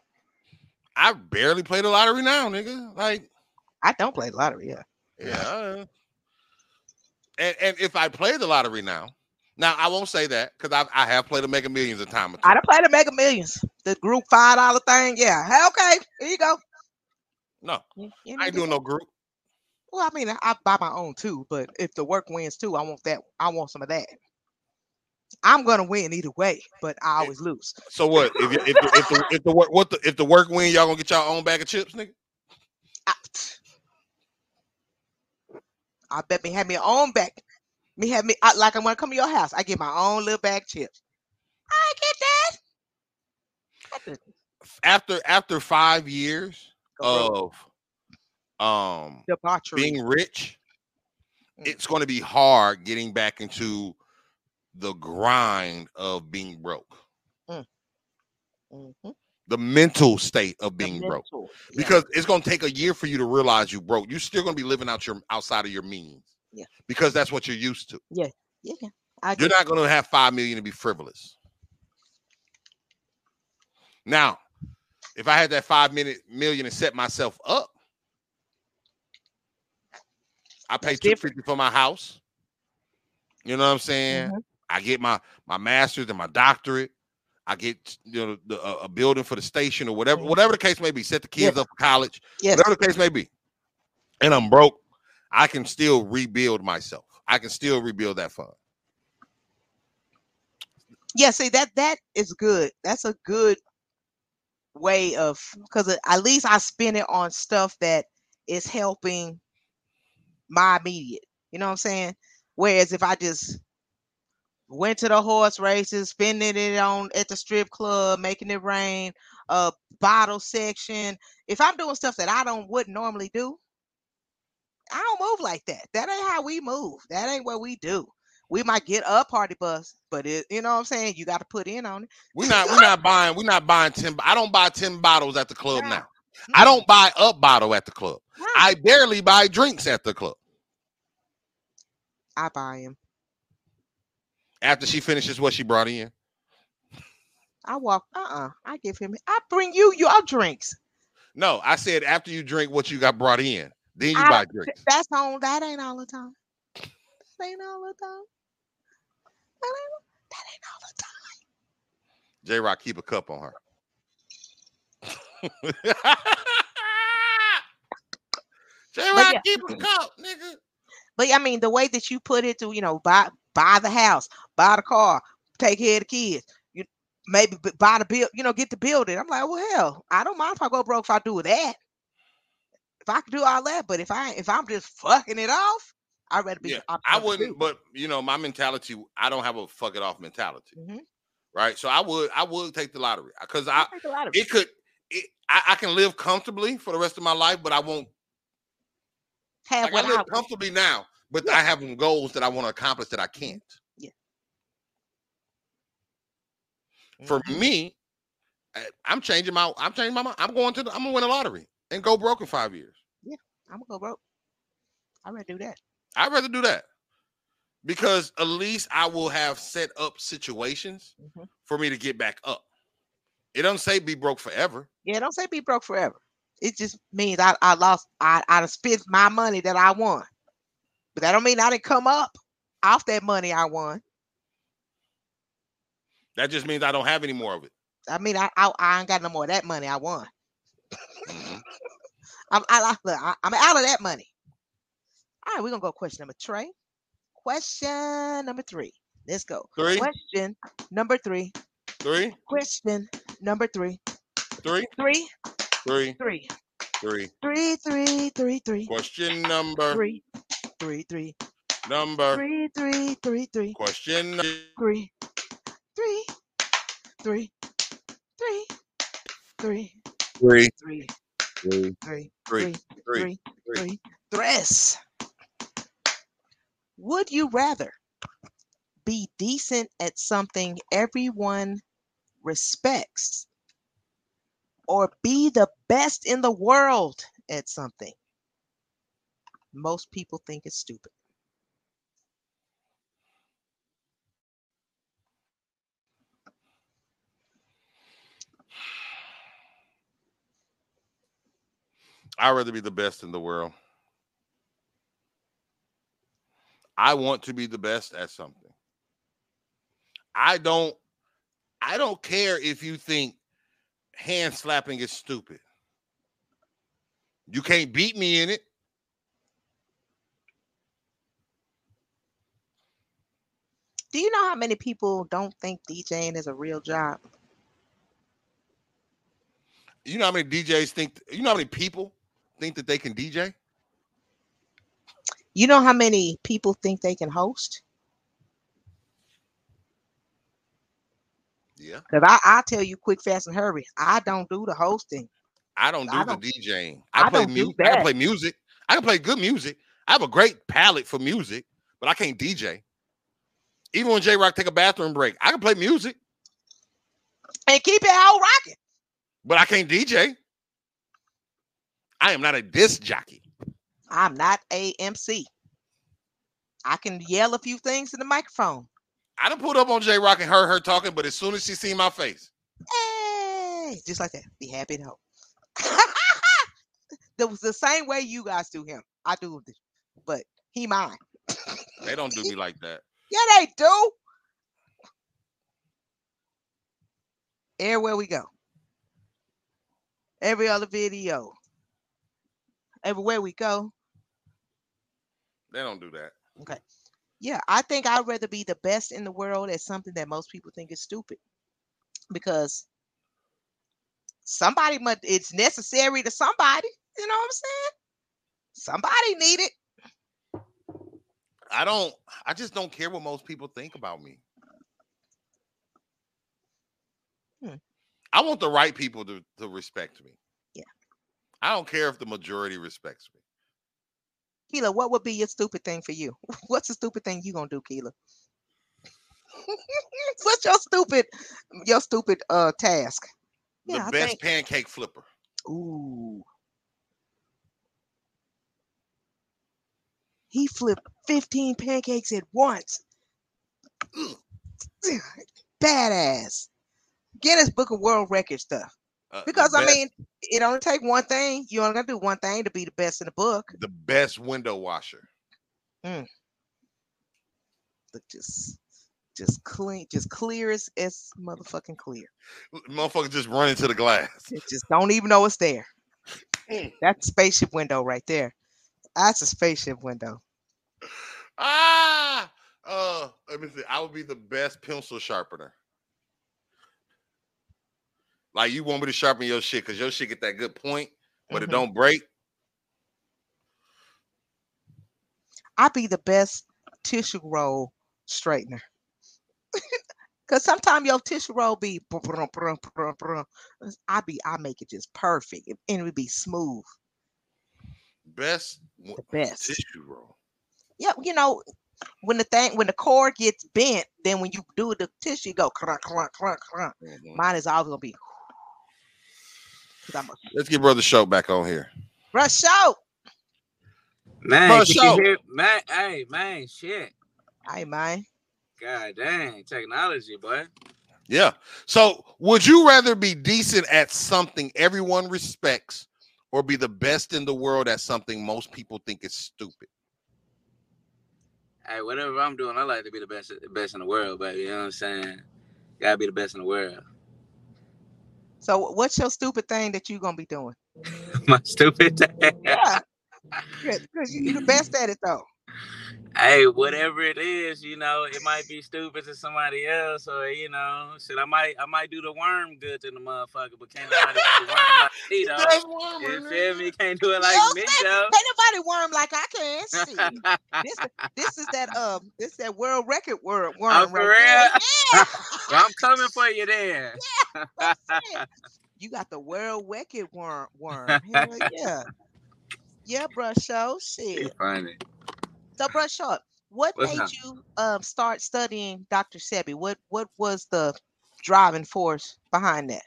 I barely play the lottery now, nigga. Like, I don't play the lottery. Yeah, yeah. And and if I play the lottery now, now I won't say that because I I have played the Mega Millions a time. I done played the Mega Millions, the group five dollar thing. Yeah, Hey, okay, here you go. No, You- you I ain't niggas- doing no group. Well, I mean, I, I buy my own too, but if the work wins too, I want that. I want some of that. I'm gonna win either way, but I eh, always lose. So what? If you, if the, if the if the work what the if the work win, y'all gonna get y'all own bag of chips, nigga? I, I bet me have me own bag. Me have me I, like I'm gonna come to your house. I get my own little bag of chips. I get that. After after five years. Of um debauchery. being rich, Mm. it's going to be hard getting back into the grind of being broke, Mhm. the mental state of being broke. yeah. Because it's going to take a year for you to realize you broke. You're still going to be living out your outside of your means. Yeah. Because that's what you're used to. yeah, yeah. I You're not going to have five million to be frivolous. Now, if I had that five minute million and set myself up, I pay two fifty for my house. You know what I'm saying? Mhm. I get my my master's and my doctorate. I get you know the, a, a building for the station or whatever, whatever the case may be. Set the kids Yeah. up for college, yes. whatever the case may be. And I'm broke. I can still rebuild myself. I can still rebuild that fund. yeah see that that is good that's a good way of because at least i spend it on stuff that is helping my immediate you know what i'm saying? Whereas if i just went to the horse races spending it on at the strip club making it rain uh bottle section if i'm doing stuff that i don't wouldn't normally do i don't move like that. That ain't how we move. That ain't what we do we might get a party bus, but it, you know what I'm saying? You got to put in on it. We're not we're not buying we're not buying 10 I don't buy 10 bottles at the club No. now. I don't buy a bottle at the club. Right. I barely buy drinks at the club. I buy him. After she finishes what she brought in. I walk. Uh uh I give him. I bring you your drinks. No, I said after you drink what you got brought in, then you I- buy drinks. That's on. That ain't all the time. That ain't all the time. That ain't. That ain't all the time. J Rock keep a cup on her. J Rock yeah. keep a cup, nigga. But I mean, the way that you put it to, you know, buy buy the house, buy the car, take care of the kids. You maybe buy the bill, you know, get the building. I'm like, well, hell, I don't mind if I go broke if I do that. If I can do all that, but if I if I'm just fucking it off, I'd rather be. Yeah, I wouldn't, two. but you know, my mentality, I don't have a fuck it off mentality, Mhm. right? So I would, I would take the lottery because I, I take a lot of it. could, it, I, I can live comfortably for the rest of my life, but I won't. Have Like, what I I live want. comfortably now, but Yeah. I have some goals that I want to accomplish that I can't. Yeah. For Mhm. me, I- I'm changing my, I'm changing my mind. I'm going to, the, I'm gonna win a lottery and go broke in five years. Yeah, I'm gonna go broke. I'd rather do that. I'd rather do that because at least I will have set up situations Mhm. for me to get back up. It don't say be broke forever. Yeah, it don't say be broke forever. It just means I, I lost I I spent my money that I won. But that don't mean I didn't come up off that money I won. That just means I don't have any more of it. I mean I I, I ain't got no more of that money I won. Mhm. I'm I, I, look, I I'm out of that money. All right, we're gonna go question number three. Question number three. Let's go. Three, Question number three. three, Question number three. three, Three, three, three, three. three, three, three, three, Question number, three, three, three, number. three, three, three, three. Question number. three, three, three, three, three, Three, three, three, three, three, three, three, three, three. Tres. Would you rather be decent at something everyone respects or be the best in the world at something most people think it's stupid? I'd rather be the best in the world. I want to be the best at something. I don't I don't care if you think hand slapping is stupid. You can't beat me in it. Do you know how many people don't think DJing is a real job? You know how many DJs think you know how many people think that they can DJ? You know how many people think they can host? Yeah. Because I, I'll tell you quick, fast, and hurry. I don't do the hosting. I don't do I the don't- DJing. I I play music. I can play music. I can play good music. I have a great palette for music, but I can't DJ. Even when J Rock take a bathroom break, I can play music, And keep it out rocking. but I can't DJ. I am not a disc jockey. I'm not a MC. I can yell a few things in the microphone. I done pulled up on J Rock and heard her talking, but as soon as she seen my face, Hey, just like that. Be happy to help. that was the same way you guys do him. I do this, but he mine. they don't do me like that. Yeah, they do. Everywhere we go. Every other video. Everywhere we go. They don't do that. Okay. Yeah, I think I'd rather be the best in the world at something that most people think is stupid. Because somebody must it's necessary to somebody. You know what I'm saying? Somebody need it. I don't. I just don't care what most people think about me. Hmm. I want the right people to, to respect me. Yeah. I don't care if the majority respects me. Keela, what would be your stupid thing for you? What's the stupid thing you gonna do, Keela? What's your stupid your stupid uh task? The Yeah, best think- pancake flipper. Ooh. He flipped 15 pancakes at once. Badass. Guinness Book of World Record stuff. Uh, Because I mean, it only take one thing. You only gotta do one thing to be the best in the book. the best window washer. Look, just just clean, just clear as, as motherfucking clear. Motherfucker just run into the glass. It just don't even know it's there. Mm. That's a spaceship window right there. That's a spaceship window. Ah, Uh, let me see. I would be the best pencil sharpener. Like you want me to sharpen your shit because your shit get that good point, but Mhm. it don't break. I'd be the best tissue roll straightener. Cause sometimes your tissue roll be. I be I make it just perfect and it would be smooth. Best The best. tissue roll. Yeah, you know, when the thing when the cord gets bent, then when you do the tissue, you go crunk, crunk, crunk, crunk. Mhm. Mine is always gonna be. Cause Let's get brother show back on here. rush out. Man, Bro, show. Man, hey, man, shit. Hey man, God dang, technology, boy. Yeah. So, would you rather be decent at something everyone respects, or be the best in the world at something most people think is stupid? Hey, whatever I'm doing, I like to be the best, best in the world, baby. You know what I'm saying? Gotta be the best in the world. So what's your stupid thing that you're gonna be doing? My stupid. thing. Yeah, because you're the best at it though. Hey, whatever it is, you know, it might be stupid to somebody else, or you know, shit. I might, I might do the worm good to the motherfucker, but can't nobody do the worm like me though. You feel me? Can't do it like You me though. Ain't nobody worm like I can. See, this this is that um this that world record word worm Oh, for right there. real? Yeah, Well, I'm coming for you then. I'm you got the world record worm worm. Hell yeah, yeah, bruh. Show shit. funny. So, bruh, short. What What's made you um start studying Dr. Sebi? What what was the driving force behind that?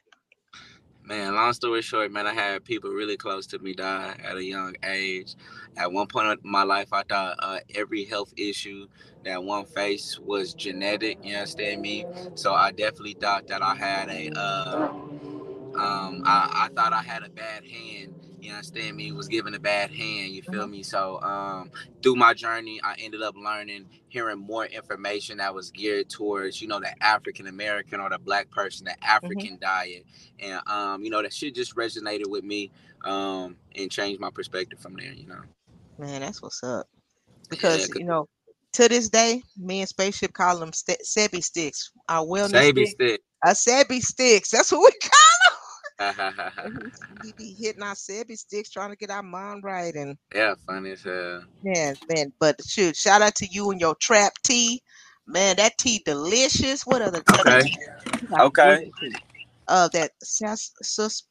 Man, long story short, man, I had people really close to me die at a young age. At one point in my life, I thought uh, every health issue that one faced was genetic. You understand me? So I definitely thought that I had a, uh, um, I, I thought I had a bad hand. You understand me? Was given a bad hand. You feel me? So um, through my journey, I ended up learning, hearing more information that was geared towards, you know, the African American or the Black person, the African diet and um, you know that shit just resonated with me um, and changed my perspective from there. You know, Man, that's what's up. Because 'cause- you know, to this day, me and Spaceship call them st- Sebi sticks. Our wellness Sebi stick, stick. a Sebi sticks. That's what we call. we be hitting our Sebi sticks, trying to get our mind right. And yeah, funny as hell. man, man, but shoot, shout out to you and your trap tea. Man, that tea delicious. What other Okay. got Okay. Uh, that sus sus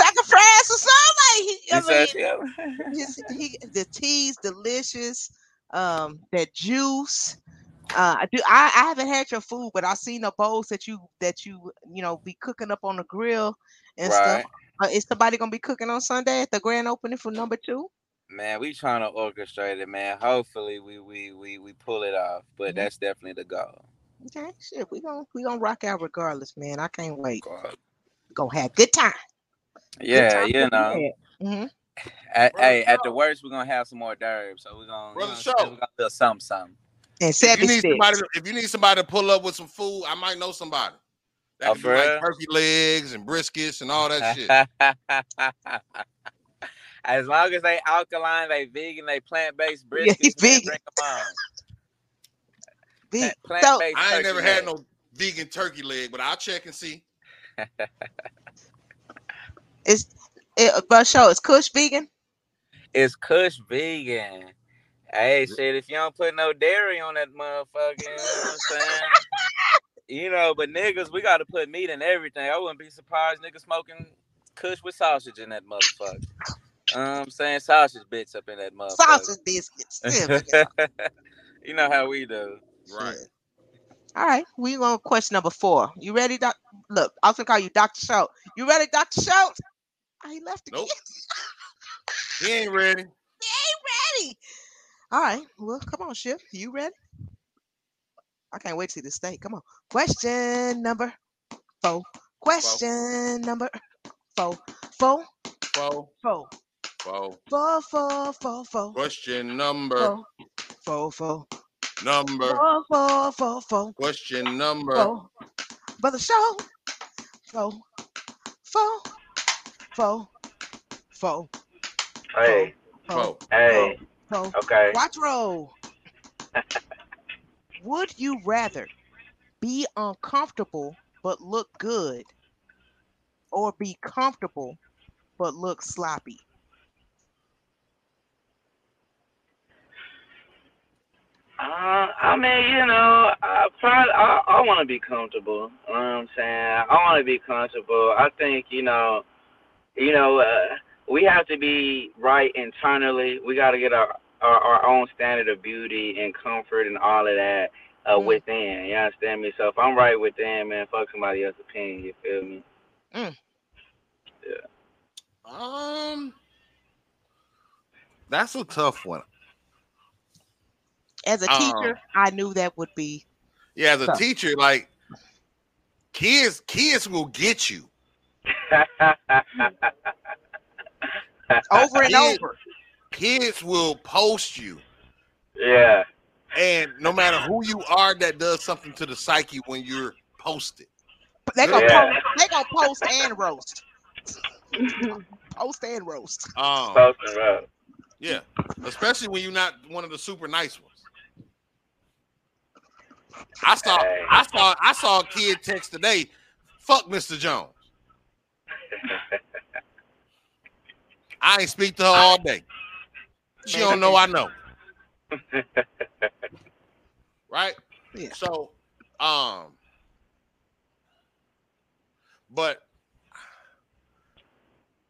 sacrifice or something. Like he, I mean, his, he, the tea's delicious. Um, that juice. Uh, I do. I, I haven't had your food, but I've seen the bowls that you that you you know be cooking up on the grill and Right. stuff. Uh, is somebody gonna be cooking on Sunday at the grand opening for number two? Man, we trying to orchestrate it, man. Hopefully, we we we we pull it off, but Mhm. that's definitely the goal. Okay, shit, we gonna we gonna rock out regardless, man. I can't wait. God. We gonna have good time. Yeah, you know. hmm At, Brother hey, at the worst, we're gonna have some more derbs, so we're gonna, Brother you know, Show. we're gonna do something, something. And If you need sticks. somebody, to, if you need somebody to pull up with some food, I might know somebody. That Oh, do like turkey legs and briskets and all that shit. as long as they alkaline, they vegan, they plant based briskets, he man, vegan. bring 'em on. Ve- So. I ain't never had no vegan turkey leg, but I'll check and see. it's it, eh, but show it's Kush vegan. It's Kush vegan. Hey, shit, if you don't put no dairy on that motherfucker, you know what I'm saying? you know, but niggas, we gotta put meat in everything. I wouldn't be surprised niggas smoking Kush with sausage in that motherfucker. Um, I'm saying sausage bits up in that motherfucker. Sausage biscuits. Yeah, yeah. you know how we do. Right. All right, we going to question number four. You ready, Doc? Look, I was gonna call you Doctor Schultz. You ready, Doctor Schultz? Oh, he left again. Nope. He ain't ready. He ain't ready. All right. Well, come on, Ship. You ready? I can't wait to see this state. Come on. Question number four. Question number four. Four. Four, Four. four. Four. Four. Four. Four. Question number, Four. Four. Four. number. Four. Four. Four. Four. Question number. Four. Brother Show. Four. Four. Four. Four. Hey, Four. Four. So Okay. watch roll. Would you rather be uncomfortable but look good, or be comfortable but look sloppy? Uh, I mean, you know, I probably I, I want to be comfortable. You know what I'm saying? I want to be comfortable. I think you know, you know, uh, we have to be right internally. We got to get our, our our own standard of beauty and comfort and all of that uh, Mm. within. You understand me? So if I'm right within, man, fuck somebody else's opinion. You feel me? Yeah. Um, that's a tough one. As a Um, teacher, I knew that would be Yeah, as a Tough. teacher, like kids, kids will get you. over and Yeah. over. Kids will post you, yeah. and no matter who you are, that does something to the psyche when you're posted. They gonna Yeah. post. They gonna post and roast. post and roast. Um, Posting up. yeah, especially when you're not one of the super nice ones. I saw, Hey. I saw, I saw a kid text today. Fuck Mr. Jones. I ain't speak to her all day. She don't know I know. right? Yeah. So, um, but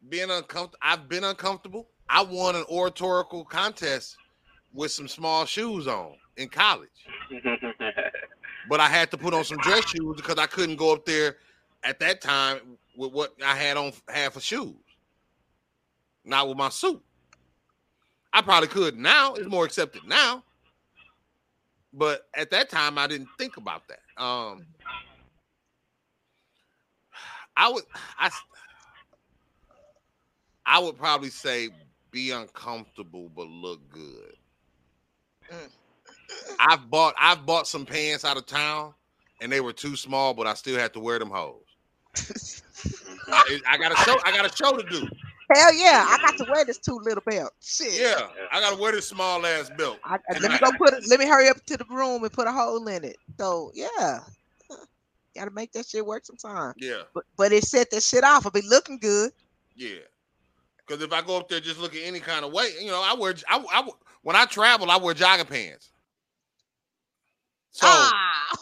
being uncomfortable, I've been uncomfortable. I won an oratorical contest with some small shoes on in college, but I had to put on some dress shoes because I couldn't go up there at that time with what I had on half of shoes, not with my suit. I probably could now. It's more accepted now. But at that time, I didn't think about that. Um, I would, I, I would probably say be uncomfortable but look good. Mm. I've bought, I've bought some pants out of town, and they were too small, but I still had to wear them hoes. I, I got a show, I got a show to do. Hell yeah, I got to wear this two little belt. Shit. Yeah, I got to wear this small ass belt. I, I- let me go put it. Let me hurry up to the room and put a hole in it. So yeah, got to make that shit work sometime. Yeah. But but it set that shit off. It'll be looking good. Yeah, because if I go up there just looking any kind of way, you know, I wear I, I when I travel, I wear jogging pants. So ah,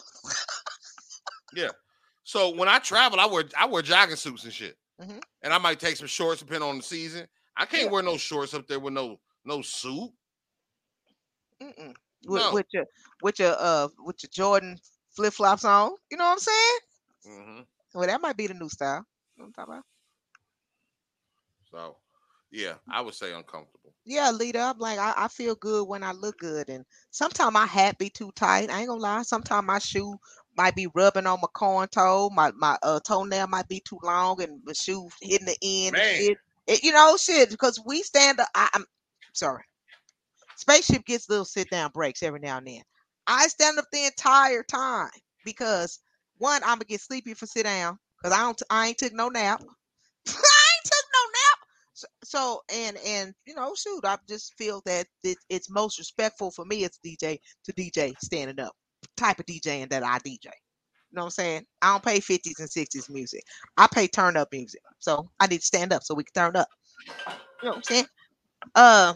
yeah, so when I travel, I wear I wear jogging suits and shit, Mhm. and I might take some shorts depending on the season. I can't Yeah. wear no shorts up there with no no suit. Mm-mm. with, No. with your with your uh with your Jordan flip flops on. You know what I'm saying? hmm Well, that might be the new style. You know I'm talking about? So yeah, I would say uncomfortable. Yeah, leader. I'm like, I, I feel good when I look good, and sometimes my hat be too tight. I ain't gonna lie. Sometimes my shoe might be rubbing on my corn toe. My my uh, toenail might be too long, and the shoe hitting the end. Man. It, you know, shit. Because we stand up. I, I'm sorry. Spaceship gets little sit down breaks every now and then. I stand up the entire time because one, I'm gonna get sleepy for sit down because I don't. I ain't took no nap. I ain't took no nap. So, so and and you know, shoot, I just feel that it, it's most respectful for me as DJ to DJ standing up, type of DJing that I DJ. You know what I'm saying? I don't pay 50s and 60s music. I pay turn up music. So I need to stand up so we can turn up. You know what I'm saying? Uh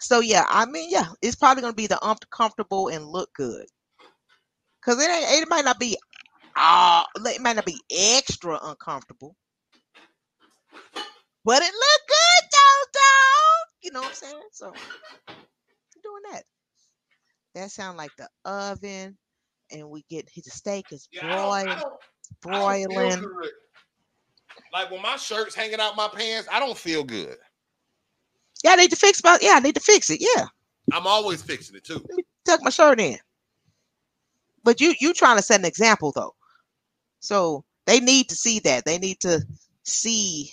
so yeah, I mean, yeah, it's probably gonna be the uncomfortable and look good. Cause it ain't it might not be uh it might not be extra uncomfortable. But it look good though, dog. You know what I'm saying? So I'm doing that. That sound like the oven, and we get the steak is Yeah, I broiling, don't- I don't broiling. Like when my shirt's hanging out my pants, I don't feel good. Yeah, I need to fix my yeah, I need to fix it. Yeah. I'm always fixing it too. tuck my shirt in. But you you trying to set an example though. So they need to see that. They need to see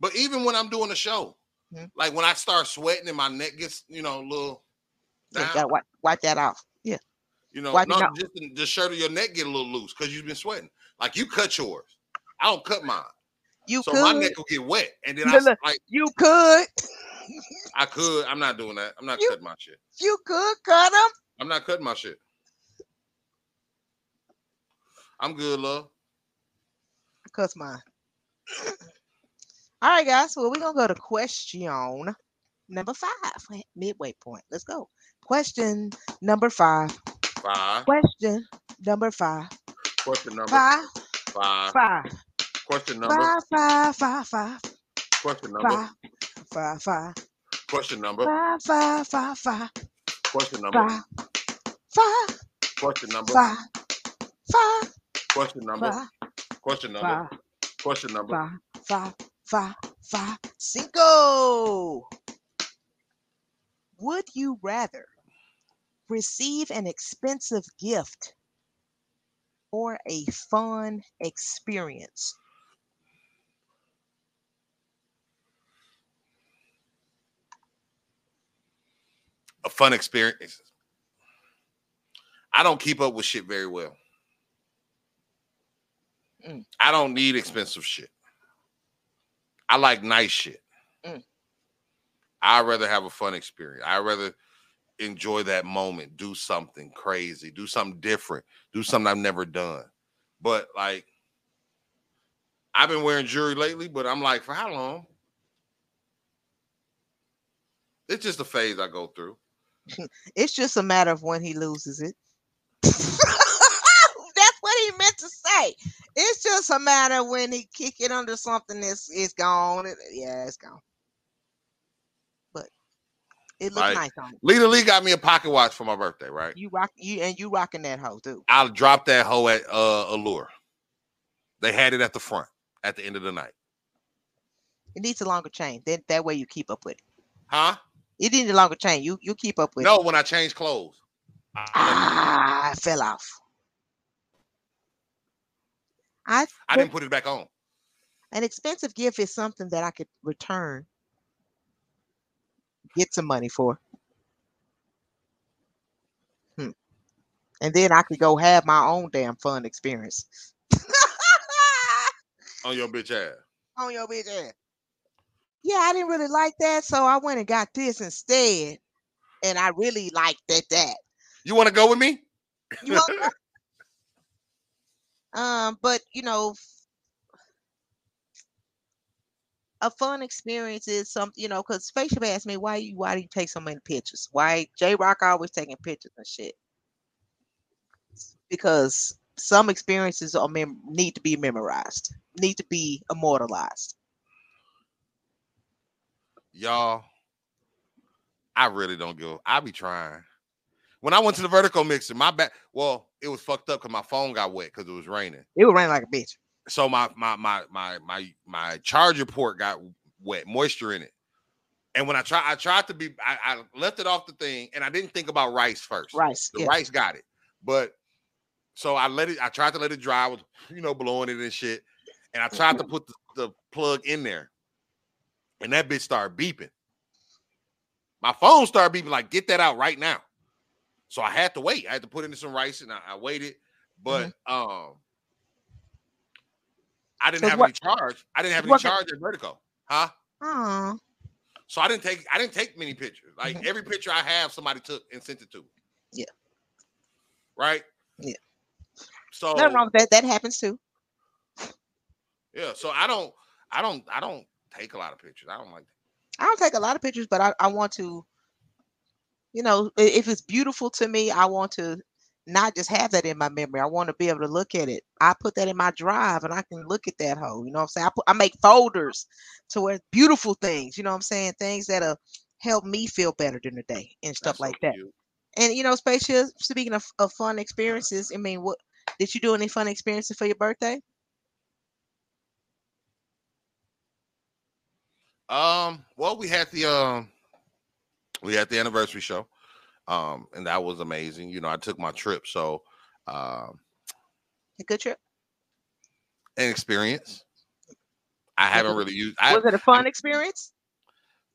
But even when I'm doing a show, Mhm. like when I start sweating and my neck gets, you know, a little yeah, down, gotta wipe, wipe that off. Yeah. you know, wipe no, just the, shirt of your neck get a little loose because you've been sweating. Like you cut yours. I don't cut mine. You So could my neck will get wet. And then I Look, like you could I could. I'm not doing that. I'm not You- cutting my shit. You could cut them. I'm not cutting my shit. I'm good, love. Cuts mine. All right, guys. Well, we're gonna go to question number five. Midway point. Let's go. Question number five. Five. Question number five. Question number Five. five. Five. Question number. Five. Five. Five. Five. Question number. Five. Five. Five. Question number. Five. Five. Five. Five. Question number. Five. Five. Question number. Five. Five. Question number. Five. Question number. Five. Question number. Five. Five. Five. Five. Cinco. Would you rather receive an expensive gift or a fun experience? A fun experience. I don't keep up with shit very well. Mm. I don't need expensive shit. I like nice shit. Mm. I'd rather have a fun experience. I'd rather enjoy that moment, do something crazy, do something different, do something I've never done. But like, I've been wearing jewelry lately, but I'm like, for how long? It's just a phase I go through. It's just a matter of when he loses it. That's what he meant to say. It's just a matter when he kick it under something that's it's gone. Yeah, it's gone. It looks nice on you. Lita Lee got me a pocket watch for my birthday, right? You rock you and you rocking that hoe too. I'll drop that hoe at uh Allure. They had it at the front at the end of the night. It needs a longer chain. Then that way you keep up with it. Huh? It needs a longer chain. You you keep up with it. No, when I change clothes. I, Ah, it fell off. I I didn't put it back on. an expensive gift is something that I could return, get some money for. Hmm. And then I could go have my own damn fun experience. On your bitch ass. On your bitch ass. Yeah, I didn't really like that, so I went and got this instead. And I really liked that that. You want to go with me? You want um, but you know, a fun experience is something, you know, because Spaceship asked me why you why do you take so many pictures? Why J Rock always taking pictures and shit? Because some experiences are mem- need to be memorized, need to be immortalized. Y'all, I really don't go. I be trying. When I went to the vertical mixer, my back, well, it was fucked up because my phone got wet because it was raining. It was raining like a bitch. So my my my my my my charger port got wet, moisture in it. And when I try, I tried to be, I, I left it off the thing, and I didn't think about rice first. Rice. The yeah. rice got it, but so I let it. I tried to let it dry. I was, you know, blowing it and shit. And I tried to put the, the plug in there, and that bitch started beeping. My phone started beeping like, "Get that out right now." So I had to wait. I had to put in some rice, and I, I waited. But um, I didn't So have what- any charge. I didn't have any charge at Vertigo, huh? Aw. So I didn't take. I didn't take many pictures. Like Mhm. every picture I have, somebody took and sent it to. me. Yeah. Right. Yeah. So Nothing wrong with that. That happens too. Yeah, so I don't, I don't, I don't take a lot of pictures. I don't like that. I don't take a lot of pictures, but I, I want to, you know, if it's beautiful to me, I want to not just have that in my memory. I want to be able to look at it. I put that in my drive and I can look at that hoe. You know what I'm saying? I, put, I make folders to where beautiful things, you know what I'm saying? Things that'll help me feel better during the day and stuff That's so like that. And you know, spaceship, speaking of, of fun experiences, I mean, what did you do any fun experiences for your birthday? Um, well, we had the um, we had the anniversary show, um, and that was amazing. You know, I took my trip, so um, A good trip? an experience. I haven't it- really used. I Was it a fun experience?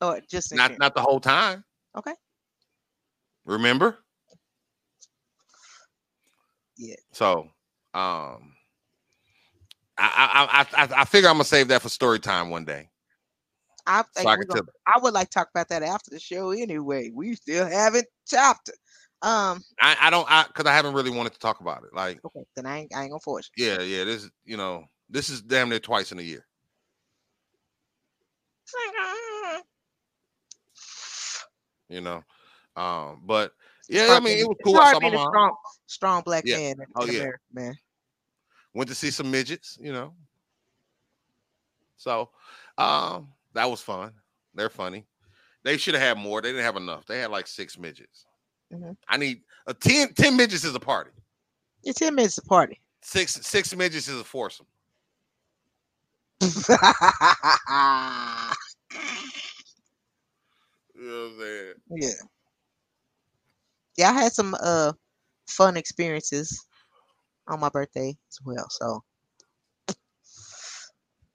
Or just not experience? not the whole time. Okay. Remember? Yeah. So, um, I I I I, I figure I'm gonna save that for story time one day. I think So I we're can gonna. I would like to talk about that after the show anyway. We still haven't chopped it. Um, I, I don't I because I haven't really wanted to talk about it. Like, okay, then I ain't, I ain't gonna force you. yeah, yeah, this is you know, this is damn near twice in a year. You know. Um, but yeah, I mean it was cool. I hard saw my being a mom. strong, strong black Yeah. man Oh, yeah. America, man. Went to see some midgets, you know. So um that was fun. They're funny. They should have had more. They didn't have enough. They had like six midgets. Mhm. I need a 10, 10 midgets is a party. It's ten minutes a party. Six six midgets is a foursome. You know what I'm saying? yeah. Yeah, I had some uh fun experiences on my birthday as well. So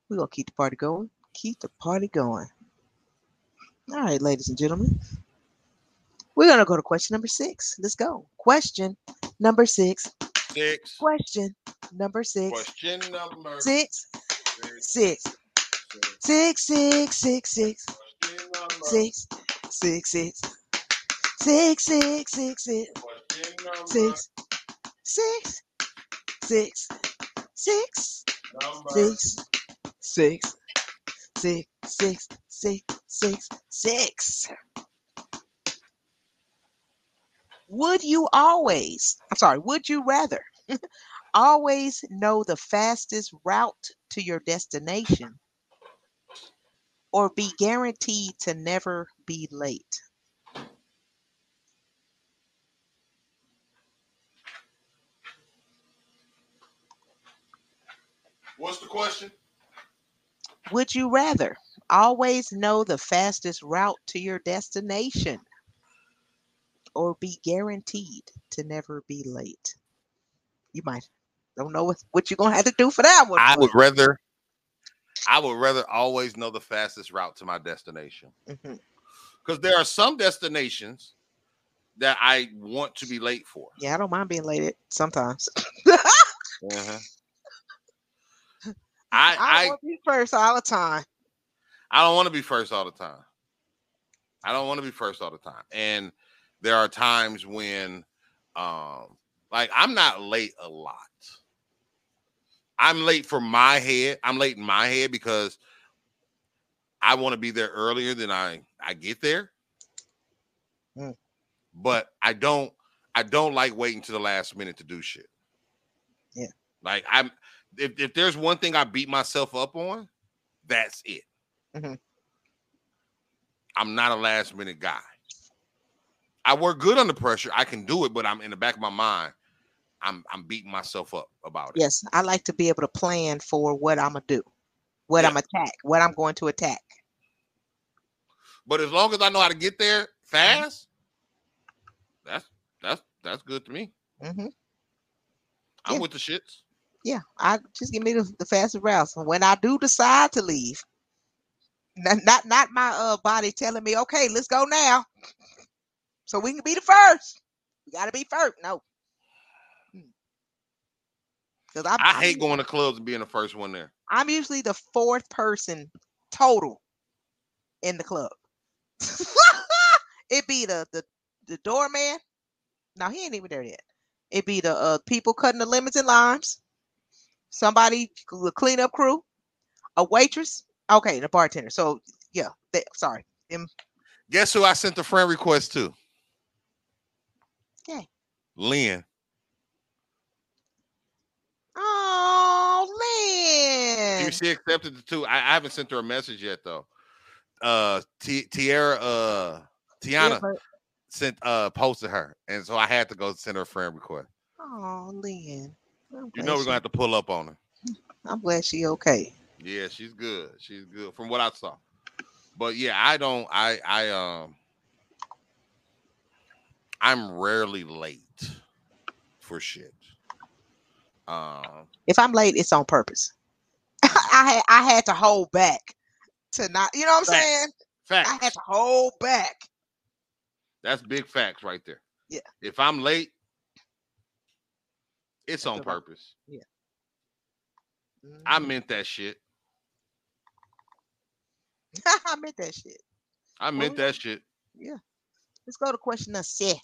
we're gonna keep the party going. Keep the party going. All right, ladies and gentlemen. We're gonna go to question number six. Let's go. Question number six. Six. Question number six. Question number Six. six. Six. Six. Six. Six. Six. Six. Six. Six. Six. Six. Six. Six. six, six, six, six, number six, six, six, six, six, six. Would you always, I'm sorry, would you rather always know the fastest route to your destination or be guaranteed to never be late? What's the question? Would you rather always know the fastest route to your destination or be guaranteed to never be late? You might don't know what, what you're gonna have to do for that one. I would rather I would rather always know the fastest route to my destination. Mhm. Because there are some destinations that I want to be late for. Yeah, I don't mind being late sometimes. Uh-huh. I I I want to be first all the time. I don't want to be first all the time. I don't want to be first all the time. And there are times when um like I'm not late a lot. I'm late for my head. I'm late in my head because I want to be there earlier than I I get there. Mm. But I don't I don't like waiting to the last minute to do shit. Yeah. Like I'm if, if there's one thing I beat myself up on, that's it. Mhm. I'm not a last minute guy. I work good under pressure. I can do it, but I'm in the back of my mind. I'm I'm beating myself up about it. Yes, I like to be able to plan for what I'm gonna do, what Yeah. I'm attack, what I'm going to attack. But as long as I know how to get there Mm-hmm. fast, that's that's that's good to me. hmm I'm Yeah. with the shits. Yeah, I just give me the, the fastest routes. And when I do decide to leave, not not, not my uh body telling me, okay, let's go now. So we can be the first. We gotta be first. No. Because I'm, I hate going to clubs and being the first one there. I'm usually the fourth person total in the club. it be the the the doorman. No, he ain't even there yet. It be the uh people cutting the lemons and limes. Somebody the cleanup crew, a waitress. Okay, the bartender. So yeah, they, sorry. Them Guess who I sent the friend request to? Okay. Lynn. Oh, Lynn. she accepted the two. I, I haven't sent her a message yet though. Uh, T- Tiara, uh, Tiana sent uh posted her, and so I had to go send her a friend request. Oh, Lynn. You know we're gonna have to pull up on her. I'm glad she okay. Yeah, she's good. She's good from what I saw. But yeah, I don't. I I um. I'm rarely late for shit. Um, If I'm late, it's on purpose. I had I had to hold back to not, you know what I'm Facts. saying? facts. I had to hold back. That's big facts right there. Yeah. If I'm late, it's on the right- purpose. Mm-hmm. I meant that shit. I meant that shit. I meant Well, that shit. Yeah. Let's go to question number seven.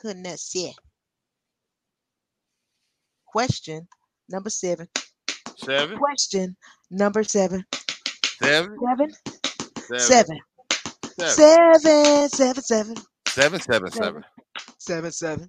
Couldn't that say? Question number seven. Seven, Question number seven. seven, Seven. seven, Seven. seven, Seven. Seven. Seven. seven, seven, seven, Seven.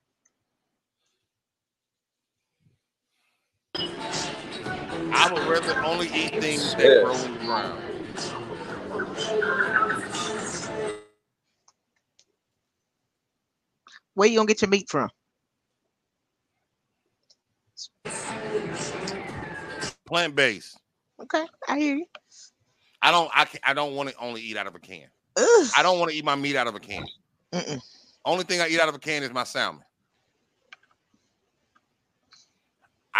I would rather only eat things that Yeah. grow in the ground. Where you gonna get your meat from? Plant based. Okay, I hear you. I don't. I. can I don't want to only eat out of a can. Ugh. I don't want to eat my meat out of a can. Mm-mm. Only thing I eat out of a can is my salmon.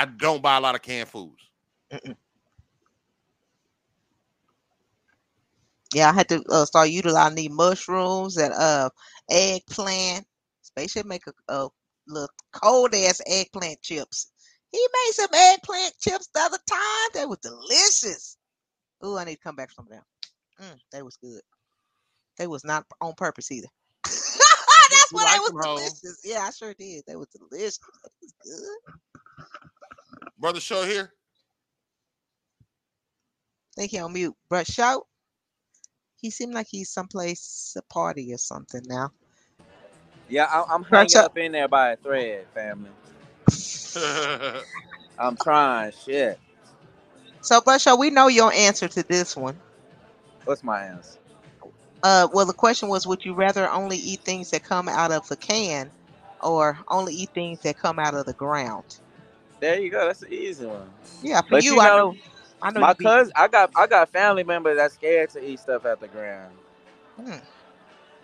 I don't buy a lot of canned foods. Yeah, I had to uh, start utilizing these mushrooms and uh eggplant. Spaceship make a, a little cold ass eggplant chips. He made some eggplant chips the other time. They were delicious. Ooh, I need to come back from them. Mm, they was good. They was not on purpose either. That's what they was delicious. Yeah, I sure did. They was delicious. They was good. Brother Show here. think he on mute. Brush out. He seemed like he's someplace a party or something now. Yeah, I, I'm hanging up? up in there by a thread, family. I'm trying. Shit. So, Brush out, we know your answer to this one. What's my answer? Uh, well, the question was, would you rather only eat things that come out of the can, or only eat things that come out of the ground? There you go. That's an easy one. Yeah, for But you, you I know, know. I know. my cousin, I got, I got family members that's scared to eat stuff at the ground. Hmm.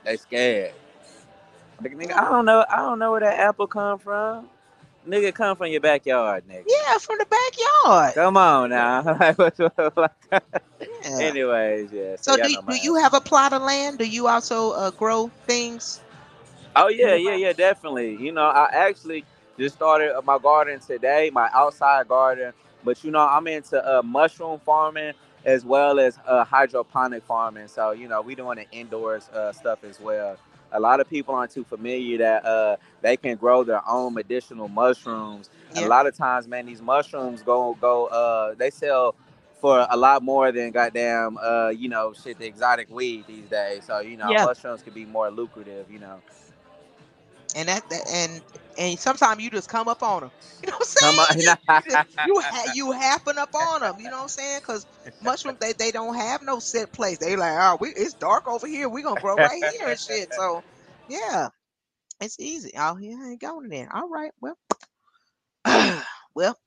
They scared. Like, nigga, I don't know. I don't know where that apple come from. Nigga, come from your backyard, nigga. Yeah, from the backyard. Come on now. Yeah. Anyways, yeah. So, y'all do, do you have a plot of land? Do you also uh, grow things? Oh yeah, yeah, yeah, definitely. You know, I actually just started my garden today, my outside garden. But you know, I'm into uh, mushroom farming as well as uh, hydroponic farming. So you know, we doing the indoors uh, stuff as well. A lot of people aren't too familiar that uh, they can grow their own medicinal mushrooms. Yeah. a lot of times, man, these mushrooms go go. Uh, they sell for a lot more than goddamn, uh, you know, shit, the exotic weed these days. So you know, Yeah. mushrooms can be more lucrative. You know. And that, that and and sometimes you just come up on them. You know what I'm saying? on. You, just- you, ha- you happen up on them. You know what I'm saying? Because mushrooms they, they don't have no set place. They like, oh, we it's dark over here. We gonna grow right here and shit. So yeah, it's easy. Oh, yeah, I ain't going there. All right, well, well,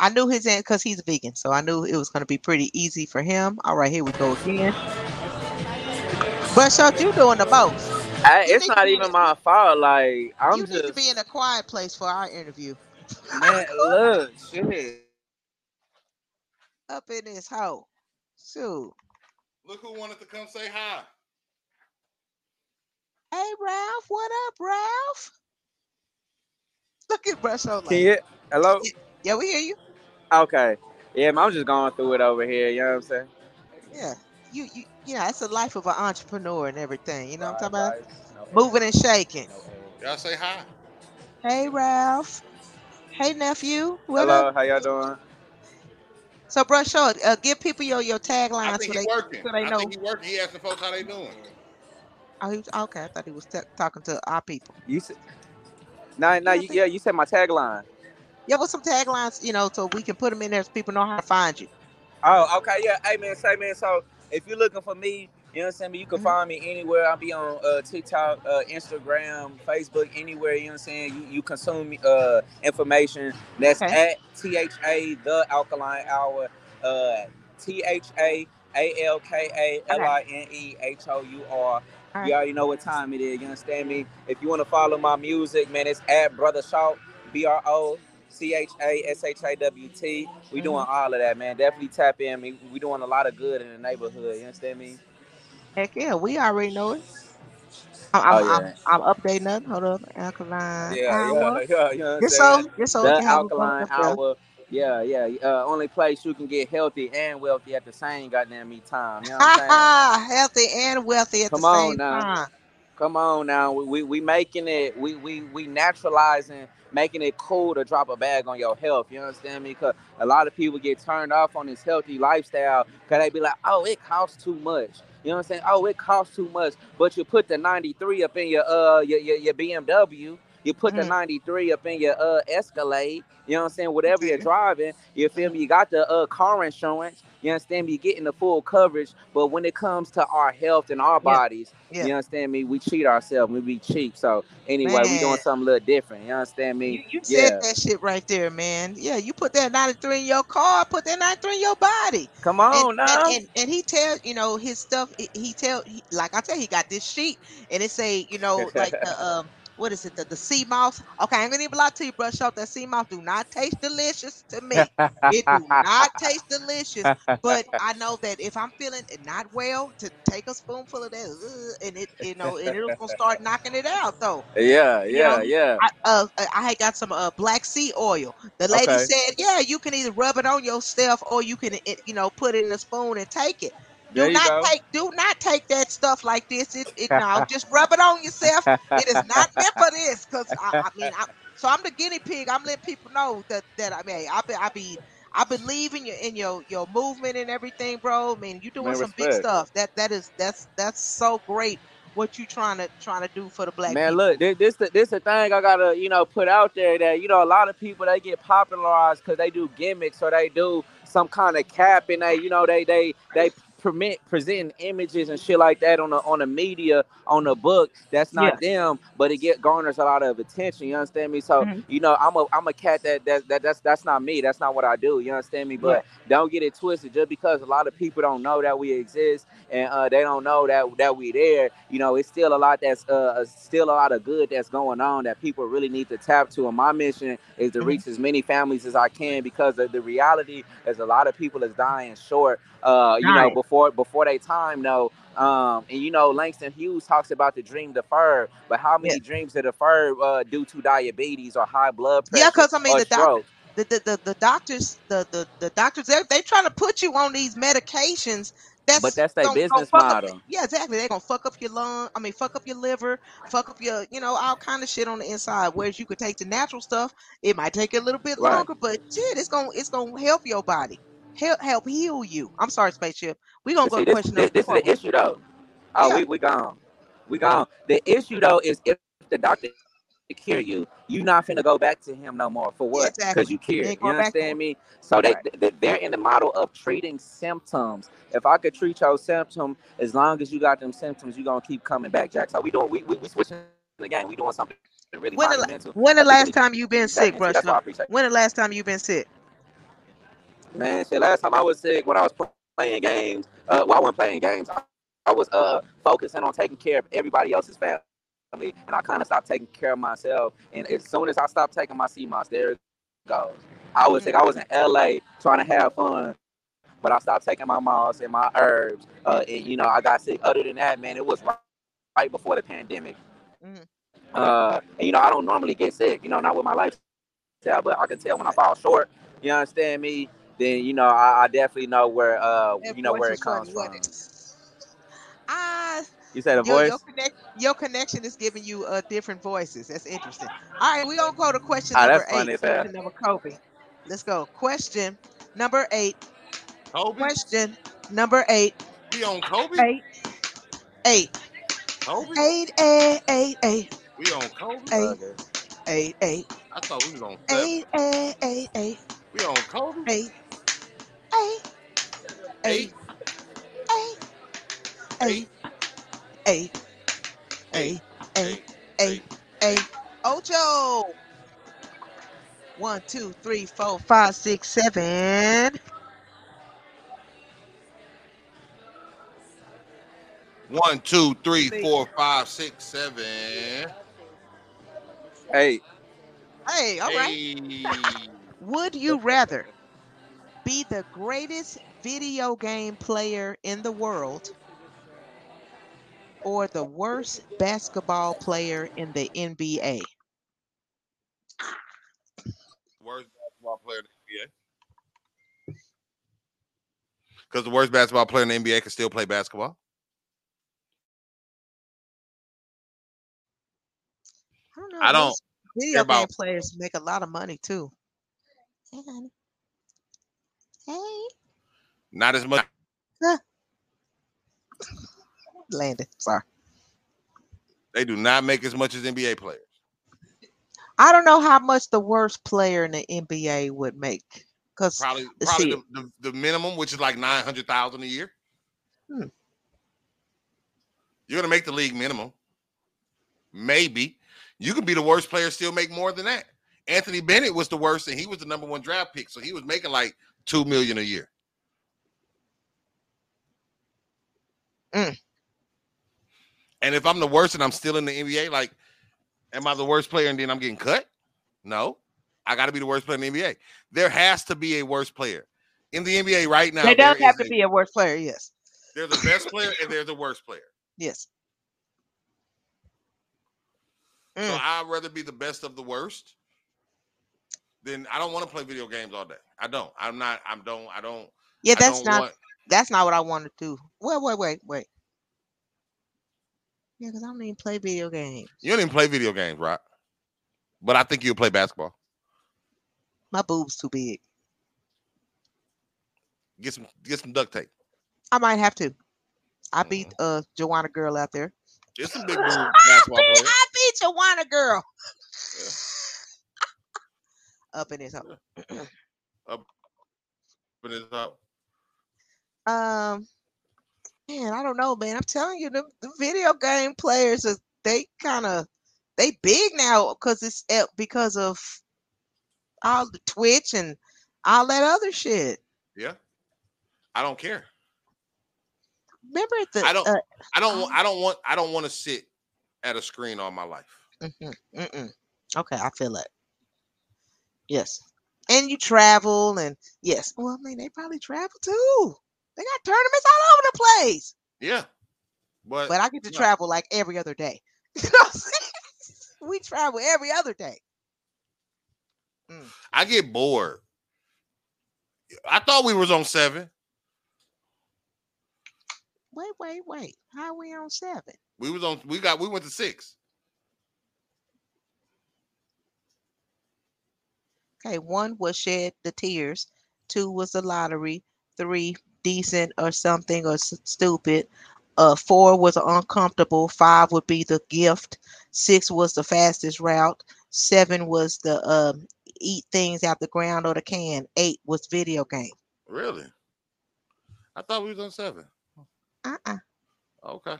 I knew his end because he's vegan, so I knew it was gonna be pretty easy for him. All right, here we go again. But shut you doing the most. I, it's need not even my fault. Like I'm you need to just be in a quiet place for our interview. man. Look, shit. Up in this hole. Shoot. Look who wanted to come say hi. Hey Ralph, what up, Ralph? Look at Brush on Can you? Hello. Yeah, we hear you. Okay. Yeah, I'm just going through it over here. You know what I'm saying? Yeah. You you yeah, it's the life of an entrepreneur and everything. You know what I'm talking about? No Moving and shaking. No. Y'all say hi. Hey Ralph. Hey nephew. What Hello, up? how y'all doing? So Brush Short, uh, give people your your I tagline think so he they working. so they I know. think he working. He asking folks how they doing. Oh, he was, okay. I thought he was t- talking to our people. You said, nah, nah, Yeah, you, yeah, you said my tagline. Yeah, with some taglines, you know, so we can put them in there so people know how to find you. Oh, okay, yeah. Hey, man, say, man, so if you're looking for me, you know what I'm saying? You can Mhm. find me anywhere. I'll be on uh, TikTok, uh, Instagram, Facebook, anywhere, you know what I'm saying? You, you consume uh, information. That's Okay. at THA, The Alkaline Hour, uh, THA, A L K A L I N E H O U R. You already know what time it is. You understand me? If you want to follow my music, man, it's at Brother Shout, B R O C H A S H A W T. We doing all of that, man. Definitely tap in. We, we doing a lot of good in the neighborhood. You understand me? Heck yeah, we already know it. I'm, Oh, I'm, yeah. I'm, I'm updating nothing. Hold up, alkaline Yeah, hour. yeah, yeah. You know what I'm Just saying? so, just so the can have a alkaline hour. Yeah, yeah. Uh, only place you can get healthy and wealthy at the same goddamn me time. You know what I'm saying? Healthy and wealthy at Come the same now. time. Come on now, we, we we making it, we we we naturalizing, making it cool to drop a bag on your health. You understand me? Cause a lot of people get turned off on this healthy lifestyle, cause they be like, oh, it costs too much. You know what I'm saying? Oh, it costs too much. But you put the 93 up in your uh your your, your BMW. You put the Mhm. 93 up in your uh Escalade. You know what I'm saying? Whatever you're driving, you feel me? You got the uh car insurance. You understand me? You're getting the full coverage. But when it comes to our health and our bodies, Yeah. you understand me? We cheat ourselves. We be cheap. So anyway, we doing something a little different. You understand me? you said Yeah. that shit right there, man. Yeah, you put that 93 in your car, put that 93 in your body. Come on and, now. and, and he tell you know his stuff. He, tell he, like I tell he got this sheet and it say you know like the um what is it the the sea moss. Okay, I'm gonna even lie to you, brush off that sea moss. Do not taste delicious to me. It do not taste delicious. But I know that if I'm feeling not well, to take a spoonful of that, uh, and it you know and it's gonna start knocking it out though. yeah, You know, yeah, yeah. I uh I I had got some uh black seed oil. The lady Okay. said, yeah, you can either rub it on yourself or you can it, you know put it in a spoon and take it. There Do not go. take do not take that stuff like this. It it no, just rub it on yourself. It is not meant for this because I, I mean I so I'm the guinea pig. I'm letting people know that that I mean I be I be I believe in your in your your movement and everything, bro. I mean you're doing Man, some big stuff. That that is that's that's so great what you trying to trying to do for the black Man, people. look, this this the, this the thing I gotta you know put out there that you know a lot of people they get popularized because they do gimmicks or they do some kind of cap and they you know they they they permit presenting images and shit like that on the on the media on the book that's Yeah. not them but it get garners a lot of attention you understand me so Mhm. you know i'm a i'm a cat that, that that that's that's not me that's not what i do you understand me but don't get it twisted just because a lot of people don't know that we exist and uh, they don't know that that we there. You know, it's still a lot that's uh, still a lot of good that's going on that people really need to tap to. And my mission is to Mhm. reach as many families as I can because of the reality is a lot of people is dying short. Uh, you know, before before they time though. Um, and you know, Langston Hughes talks about the dream deferred, but how many Yeah. dreams are deferred uh, due to diabetes or high blood pressure Yeah, because I mean the doctor, the, the, the, the doctors, the, the, the doctors, they they trying to put you on these medications. that's But That's their business fuck up. model. Yeah, exactly. They're gonna fuck up your lung. I mean, fuck up your liver, fuck up your, you know, all kind of shit on the inside. Whereas you could take the natural stuff. It might take a little bit Right. longer, but shit, it's gonna it's gonna help your body, help help heal you. I'm sorry, spaceship. We gonna go see, to this, question this, this is the issue though. Oh, Yeah. we we gone. We gone. The issue though is if the doctor to cure you, you not finna go back to him no more. For what? Because exactly. you cured. You going back to understand me? So they, Right. they they're in the model of treating symptoms. If I could treat your symptom, as long as you got them symptoms, you gonna keep coming back, Jack. So we doing we we, we switching the game. We doing something really When the when the last time you been sick, into. brush That's why I up? When the last time you been sick? Man, shit, last time I was sick when I was playing games, uh, well, I wasn't playing games. I, I was uh focusing on taking care of everybody else's family, and I kind of stopped taking care of myself. And as soon as I stopped taking my sea moss, there it goes. I was sick. I was in LA trying to have fun, but I stopped taking my moss and my herbs. Uh, and, you know, I got sick. Other than that, man, it was right, right before the pandemic. Mhm. Uh, and you know, I don't normally get sick. You know, not with my lifestyle, but I can tell when I fall short. You understand me? Then you know, I, I definitely know where uh, That you know where it comes from. it? Ah, You said a your voice? your connect your connection is giving you uh different voices. That's interesting. All right, we gonna go to question Ah, number that's funny eight. Question number Kobe. Let's go. Question number eight. Kobe? Question number eight. We on Kobe? Eight. Eight. Kobe? Eight. Eight. Eight. Eight. We on Kobe? Eight. Okay. Eight. Eight. I thought we was on seven. Eight. Eight. Eight. Eight. We on Kobe? Eight. Eight. Eight. Eight. Eight. Eight. Eight. Eight. Eight. Eight. Eight. Ocho. One, two, three, four, five, six, seven. One, two, three, four, five, six, seven. Hey, Hey, all right. Hey. Would you rather be the greatest video game player in the world or the worst basketball player in the NBA? Worst basketball player in the NBA. Because the worst basketball player in the NBA can still play basketball. I don't know. I don't those Video game players make a lot of money too. Hey, honey. Hey, Not as much. Landon. Sorry. They do not make as much as NBA players. I don't know how much the worst player in the NBA would make. Because Probably, probably the, the, the minimum, which is like nine hundred thousand a year. Hmm. You're gonna make the league minimum. Maybe you could be the worst player, still make more than that. Anthony Bennett was the worst, and he was the number one draft pick, so he was making like two million a year. Mm. And if I'm the worst and I'm still in the NBA, like, am I the worst player and then I'm getting cut? No, I got to be the worst player in the NBA. There has to be a worst player in the NBA right now. there there does have to a- be a worst player. Yes. There's the best player and there's the worst player. Yes. So Mm. I'd rather be the best of the worst. Then I don't want to play video games all day. I don't. I'm not. I'm don't. I don't. Yeah, that's don't not want- that's not what I want to do. Wait, wait, wait, wait. Yeah, because I don't even play video games. You don't even play video games, right? But I think you'll play basketball. My boob's too big. Get some. Get some duct tape. I might have to. I beat Mm-hmm. uh Joanna girl out there. It's some big boob I beat. I beat Joanna girl. Up in his hole. in his up. Um, man, I don't know, man. I'm telling you, the, the video game players are they kind of they big now because it's eh, because of all the Twitch and all that other shit. Yeah. I don't care. Remember the I don't- uh, I don't. want I don't want. I don't want to sit at a screen all my life. mhm, mm-mm. okay, I feel that. Yes, and you travel and yes. Well, I mean, they probably travel too. They got tournaments all over the place. Yeah. But, But I get to travel like every other day. You know? We travel every other day. Mm. I get bored. I thought we was on seven. Wait, wait, wait. How we on seven? We was on. We got. We went to six. Okay, one was shed the tears. Two was the lottery. Three decent or something or s- stupid. Uh, four was uncomfortable. Five would be the gift. Six was the fastest route. Seven was the um eat things out the ground or the can. Eight was video game. Really? I thought we was on seven. Uh-uh. Okay.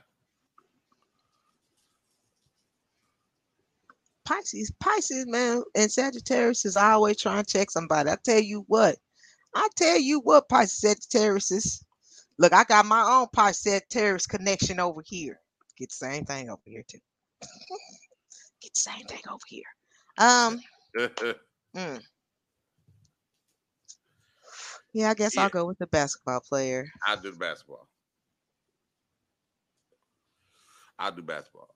Pisces, Pisces, man, and Sagittarius is always trying to check somebody. I tell you what, I tell you what, Pisces, Sagittarius is. Look, I got my own Pisces, Sagittarius connection over here. Get the same thing over here too. Get the same thing over here. Um, mm. yeah, I guess Yeah. I'll go with the basketball player. I do basketball. I do basketball,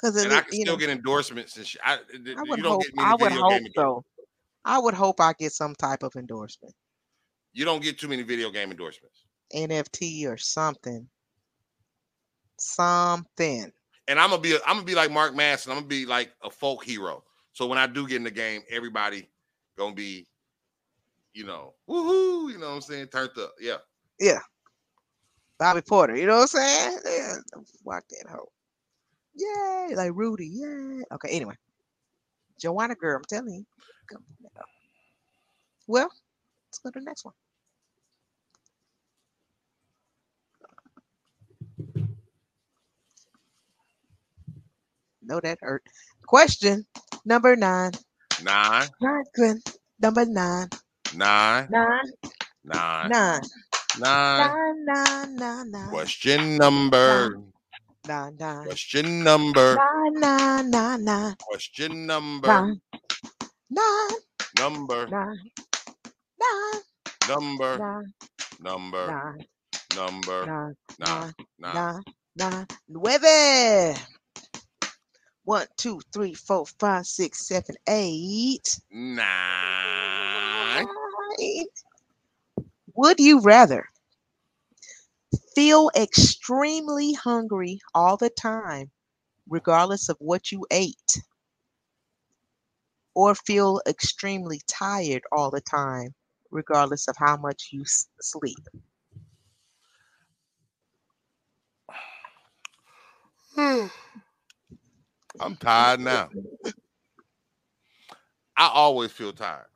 Because and I can still get endorsements and shit. I, I you would don't hope. I would hope so. I would hope I get some type of endorsement. You don't get too many video game endorsements. NFT or something. Something. And I'm gonna be. I'm gonna be like Mark Madsen. I'm gonna be like a folk hero. So when I do get in the game, everybody gonna be, you know, woohoo. You know what I'm saying? Turned up. Yeah. Yeah. Bobby Portis, you know what I'm saying? Yeah, walk that hoe. Yay, like Rudy, yay. Okay, anyway. Joanna girl, I'm telling you. Come on. Well, let's go to the next one. No, that hurt. Question number nine. Nine, Nine, good. Number nine. nine, Nine. nine. Nine. Nine. Nine, nine, nine, Question number. nine, nine, Question number. nine, nine, nine, nine, Question number. nine, nine, Number. nine, nine, Number. nine, Number. nine, Number. nine, Nine. nine, Nine. nine, nine, nueve. One, two, three, four, five, six, seven, eight. Nine. Nine. Would you rather feel extremely hungry all the time, regardless of what you ate, or feel extremely tired all the time, regardless of how much you s- sleep? Hmm. I'm tired now. I always feel tired,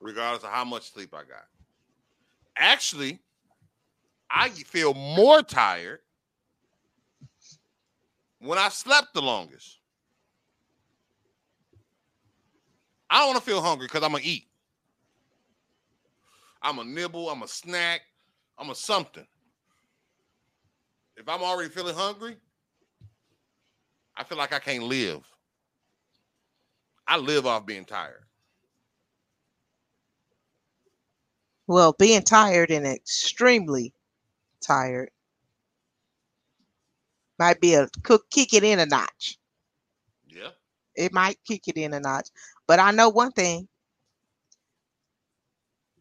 regardless of how much sleep I got. Actually, I feel more tired when I slept the longest. I don't want to feel hungry because I'm gonna eat. I'm a nibble, I'm a snack, I'm a something. If I'm already feeling hungry, I feel like I can't live. I live off being tired. Well, being tired and extremely tired might be a cook kick it in a notch. Yeah. It might kick it in a notch. But I know one thing.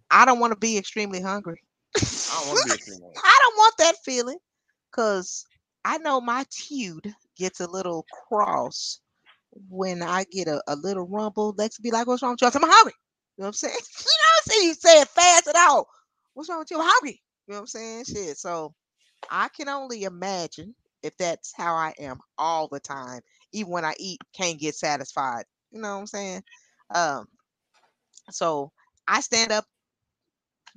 I don't want to be extremely hungry. I don't want to be a single. I don't want that feeling because I know my tude gets a little cross when I get a, a little rumble. Lex be like, What's wrong with you? I'm hungry. You know what I'm saying? you know what I'm saying? You say it fast at all. What's wrong with you? I'm hungry. You know what I'm saying? Shit. So I can only imagine if that's how I am all the time. Even when I eat, can't get satisfied. You know what I'm saying? Um, so I stand up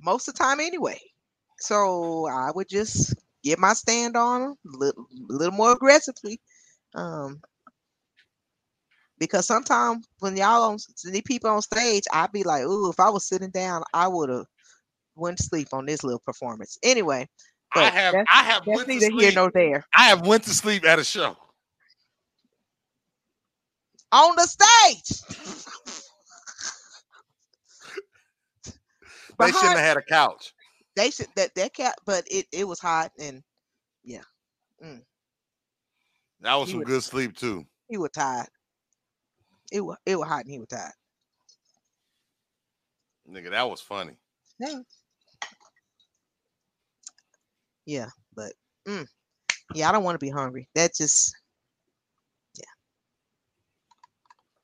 most of the time anyway. So I would just get my stand on a little, little more aggressively. Um, because sometimes when y'all on the people on stage, I'd be like, "Ooh, if I was sitting down, I would have went to sleep on this little performance." Anyway, I have I have went to neither here sleep. nor there. I have went to sleep at a show. On the stage, They shouldn't have had a couch. they should that that cat, but it it was hot and yeah. Mm. That was He some would- good sleep too. he was tired. It was it was hot and he was tired. Nigga, that was funny. Yeah. Yeah, but mm, yeah, I don't want to be hungry. That just yeah.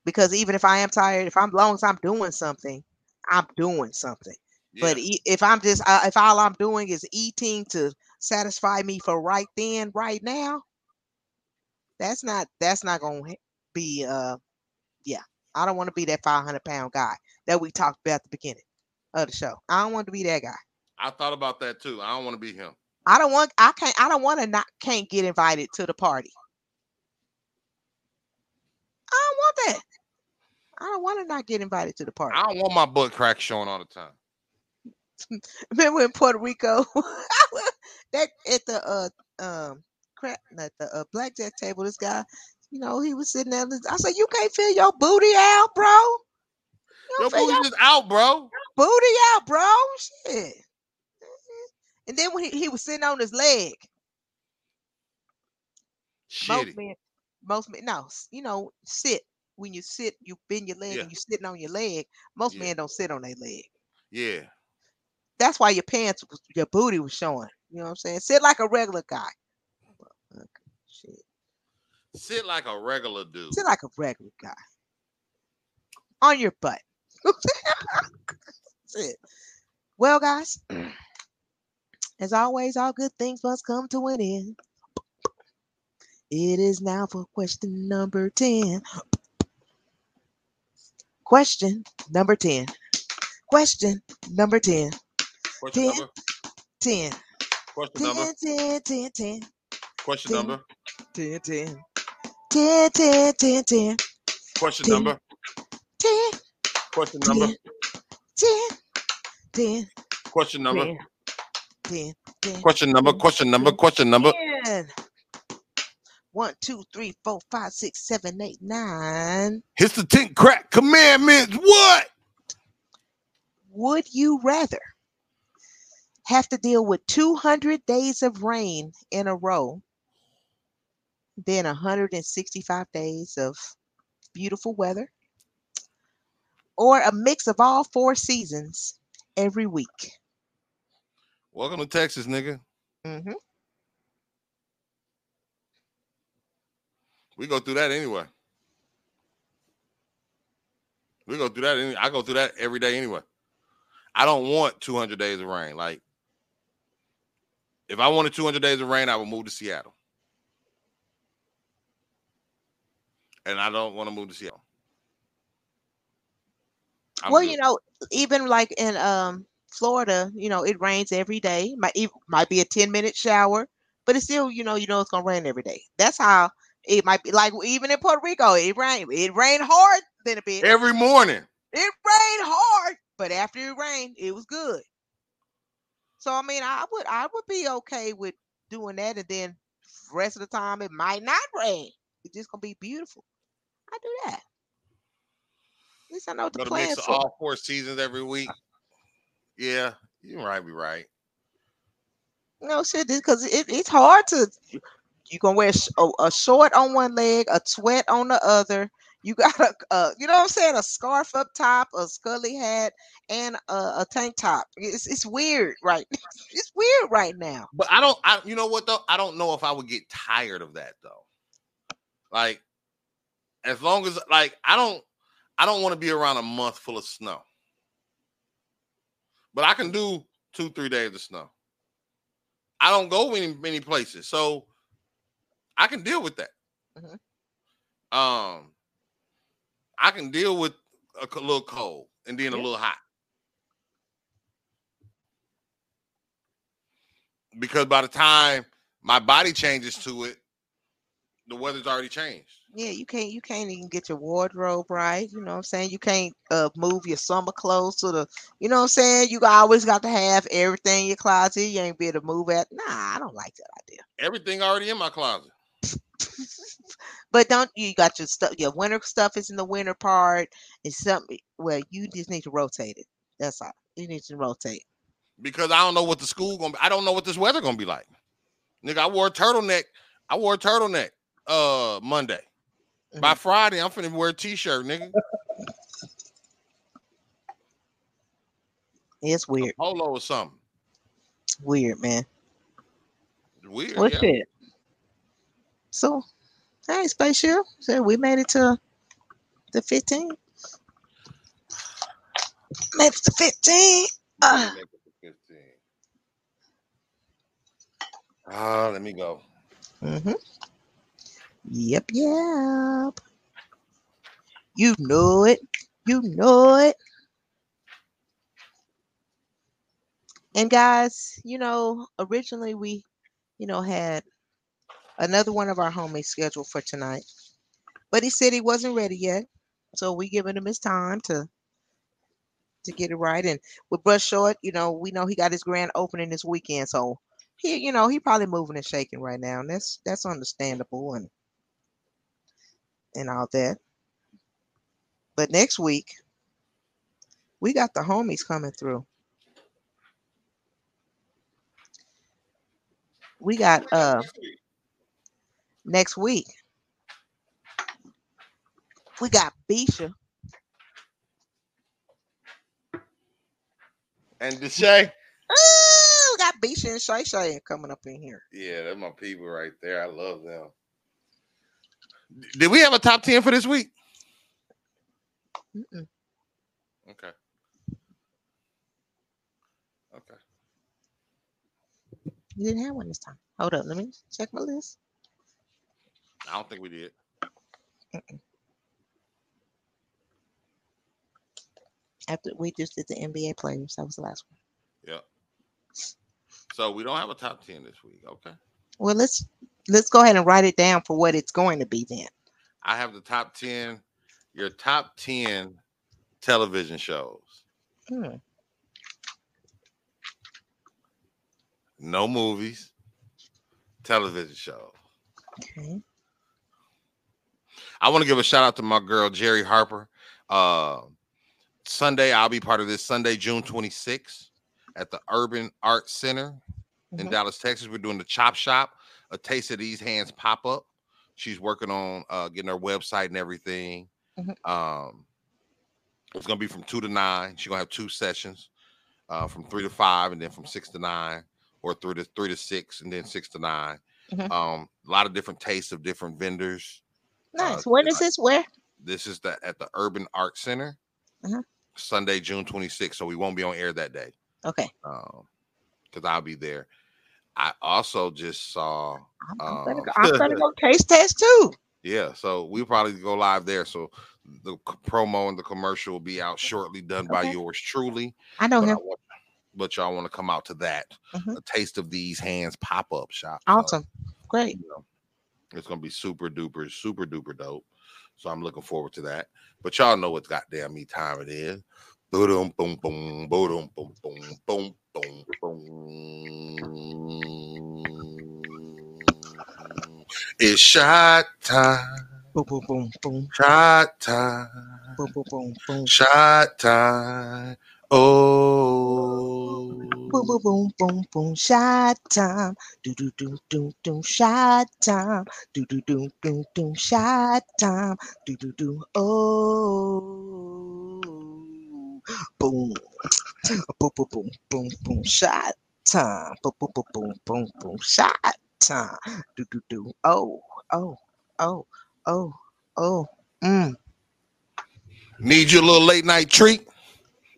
Because even if I am tired, if I'm long as I'm doing something, I'm doing something. But Yeah. e- if I'm just if all I'm doing is eating to satisfy me for right then, right now, that's not that's not gonna be uh yeah. I don't want to be that 500 pound guy that we talked about at the beginning of the show. I don't want to be that guy. I thought about that too. I don't want to be him. I don't want I can't I don't want to not can't get invited to the party. I don't want that. I don't want to not get invited to the party. I don't want my butt crack showing all the time. Remember in Puerto Rico that at the uh um crap at the uh, blackjack table, this guy, you know, he was sitting there. I said, You can't feel your booty out, bro. You Your booty your just out, bro. booty out, bro. Shit. And then when he, he was sitting on his leg, most men, most men, no, you know, sit. When you sit, you bend your leg Yeah. and you're sitting on your leg. Most Yeah. men don't sit on their leg. Yeah. That's why your pants, your booty was showing. You know what I'm saying? Sit like a regular guy. Shit. Sit like a regular dude. Sit like a regular guy. On your butt. That's it. Well, guys, as always, all good things must come to an end. It is now for question number 10. Question number 10. Question number 10. Question Ten. number. 10. Question 10, number. 10, 10, 10. Question ten. number. 10, 10. 10, 10, 10, 10. Question ten. number. 10, Question number. 10, 10, 10, Question number. 10, ten, ten. Question number, question number, question number. ten. One, two, three, four, five, six, seven, eight, nine. Hits the ten crack commandments. What? Would you rather have to deal with 200 days of rain in a row than 165 days of beautiful weather? Or a mix of all four seasons every week? Welcome to Texas, nigga. hmm We go through that anyway. We go through that. Any, I go through that every day anyway. I don't want 200 days of rain. Like, if I wanted 200 days of rain, I would move to Seattle. And I don't want to move to Seattle. I'm well, good. you know, even like in um Florida, you know, it rains every day. Might it might be a 10 minute shower, but it's still, you know, you know it's gonna rain every day. That's how it might be like even in Puerto Rico, it rained. It rained hard then a bit. every morning. It rained hard, but after it rained, it was good. So I mean, I would I would be okay with doing that, and then rest of the time it might not rain. It's just gonna be beautiful. I do that. At least I know what to plans mix for. all four seasons every week. Yeah, you might be right. No shit, because it, it's hard to. You gonna wear a, a short on one leg, a sweat on the other. You got a, uh, you know what I'm saying, a scarf up top, a scully hat, and a, a tank top. It's it's weird, right? it's weird right now. But I don't. I you know what though? I don't know if I would get tired of that though. Like, as long as like I don't, I don't want to be around a month full of snow. But I can do two, three days of snow. I don't go many many places, so I can deal with that. Mhm. Um, I can deal with a little cold and then a little hot. Because by the time my body changes to it, the weather's already changed. Yeah, you can't you can't even get your wardrobe right. You know what I'm saying? You can't uh move your summer clothes to the you know what I'm saying? You always got to have everything in your closet. You ain't be able to move at. Nah, I don't like that idea. Everything already in my closet. but don't you got your stuff your winter stuff is in the winter part. It's something well, you just need to rotate it. That's all. You need to rotate. because I don't know what the school gonna be. I don't know what this weather gonna be like. Nigga, I wore a turtleneck. I wore a turtleneck uh Monday. By Friday, I'm finna wear a t-shirt, nigga. It's weird. Polo or something. Weird, man. Weird. Well yeah. shit. So hey spaceship. So we made it to the 15. Made it to 15. Ah. Make it to 15. Ah, let me go. Mm-hmm. Yep, yep. You know it. You know it. And guys, you know, originally we, you know, had another one of our homies scheduled for tonight. But he said he wasn't ready yet. So we giving him his time to to get it right. And with Brush Short, you know, we know he got his grand opening this weekend. So he, you know, he probably moving and shaking right now. And that's that's understandable and and all that. But next week, we got the homies coming through. We got uh next week. We got Bisha. And Deshay. Ooh, we got Bisha and Shay Shay coming up in here. Yeah, that's my people right there. I love them. Did we have a top 10 for this week? Mm-mm. Okay. Okay. You didn't have one this time. Hold up, let me check my list. I don't think we did. After we just did the NBA players, that was the last one. Yeah. So we don't have a top 10 this week. Okay. Well, let's let's go ahead and write it down for what it's going to be then. I have the top 10, your top 10 television shows. Hmm. No movies. Television shows. Okay. I want to give a shout out to my girl Jerry Harper. Uh, Sunday, I'll be part of this Sunday, June 26th at the Urban Art Center in Mhm. Dallas, Texas. We're doing the Chop Shop, a taste of these hands pop up. She's working on uh, getting her website and everything. Mhm. Um, it's gonna be from two to nine. She's gonna have two sessions, uh, from three to five, and then from six to nine, or three to three to six, and then six to 9 Mhm. Um, a lot of different tastes of different vendors. Nice. Uh, when is this? Where? This is the at the Urban Art Center, Mhm. Sunday, June 26th. So we won't be on air that day. Okay. Um, because I'll be there. I also just saw I'm, gonna Um, go, I'm gonna go taste test too. yeah, so we'll probably go live there. So the promo and the commercial will be out shortly, done by yours truly. I know But, I him. want, but y'all want to come out to that. Mhm. A taste of these hands pop up shop. So, Awesome. Great. you know, it's gonna be super duper, super duper dope. So I'm looking forward to that. But y'all know what goddamn me time it is. Boom, boom, boom, boom, boom, boom, boom, boom, boom. It's shot time, Boom, boom, boom, boom, shot time, boom, boom, boom, boom. shot time. Oh, Boom, boom, oh. boom, boom, boom, shot time. Do, do, do, do, do, shot time. Do, do, do, do, do, shot time. Do, do, do, oh. Boom. Boom, boom, boom, boom, boom, shot time. Boom, boom, boom, boom, boom, boom, shot time. Do, do, do, oh, oh, oh, oh, oh. Mm. Need your little late night treat?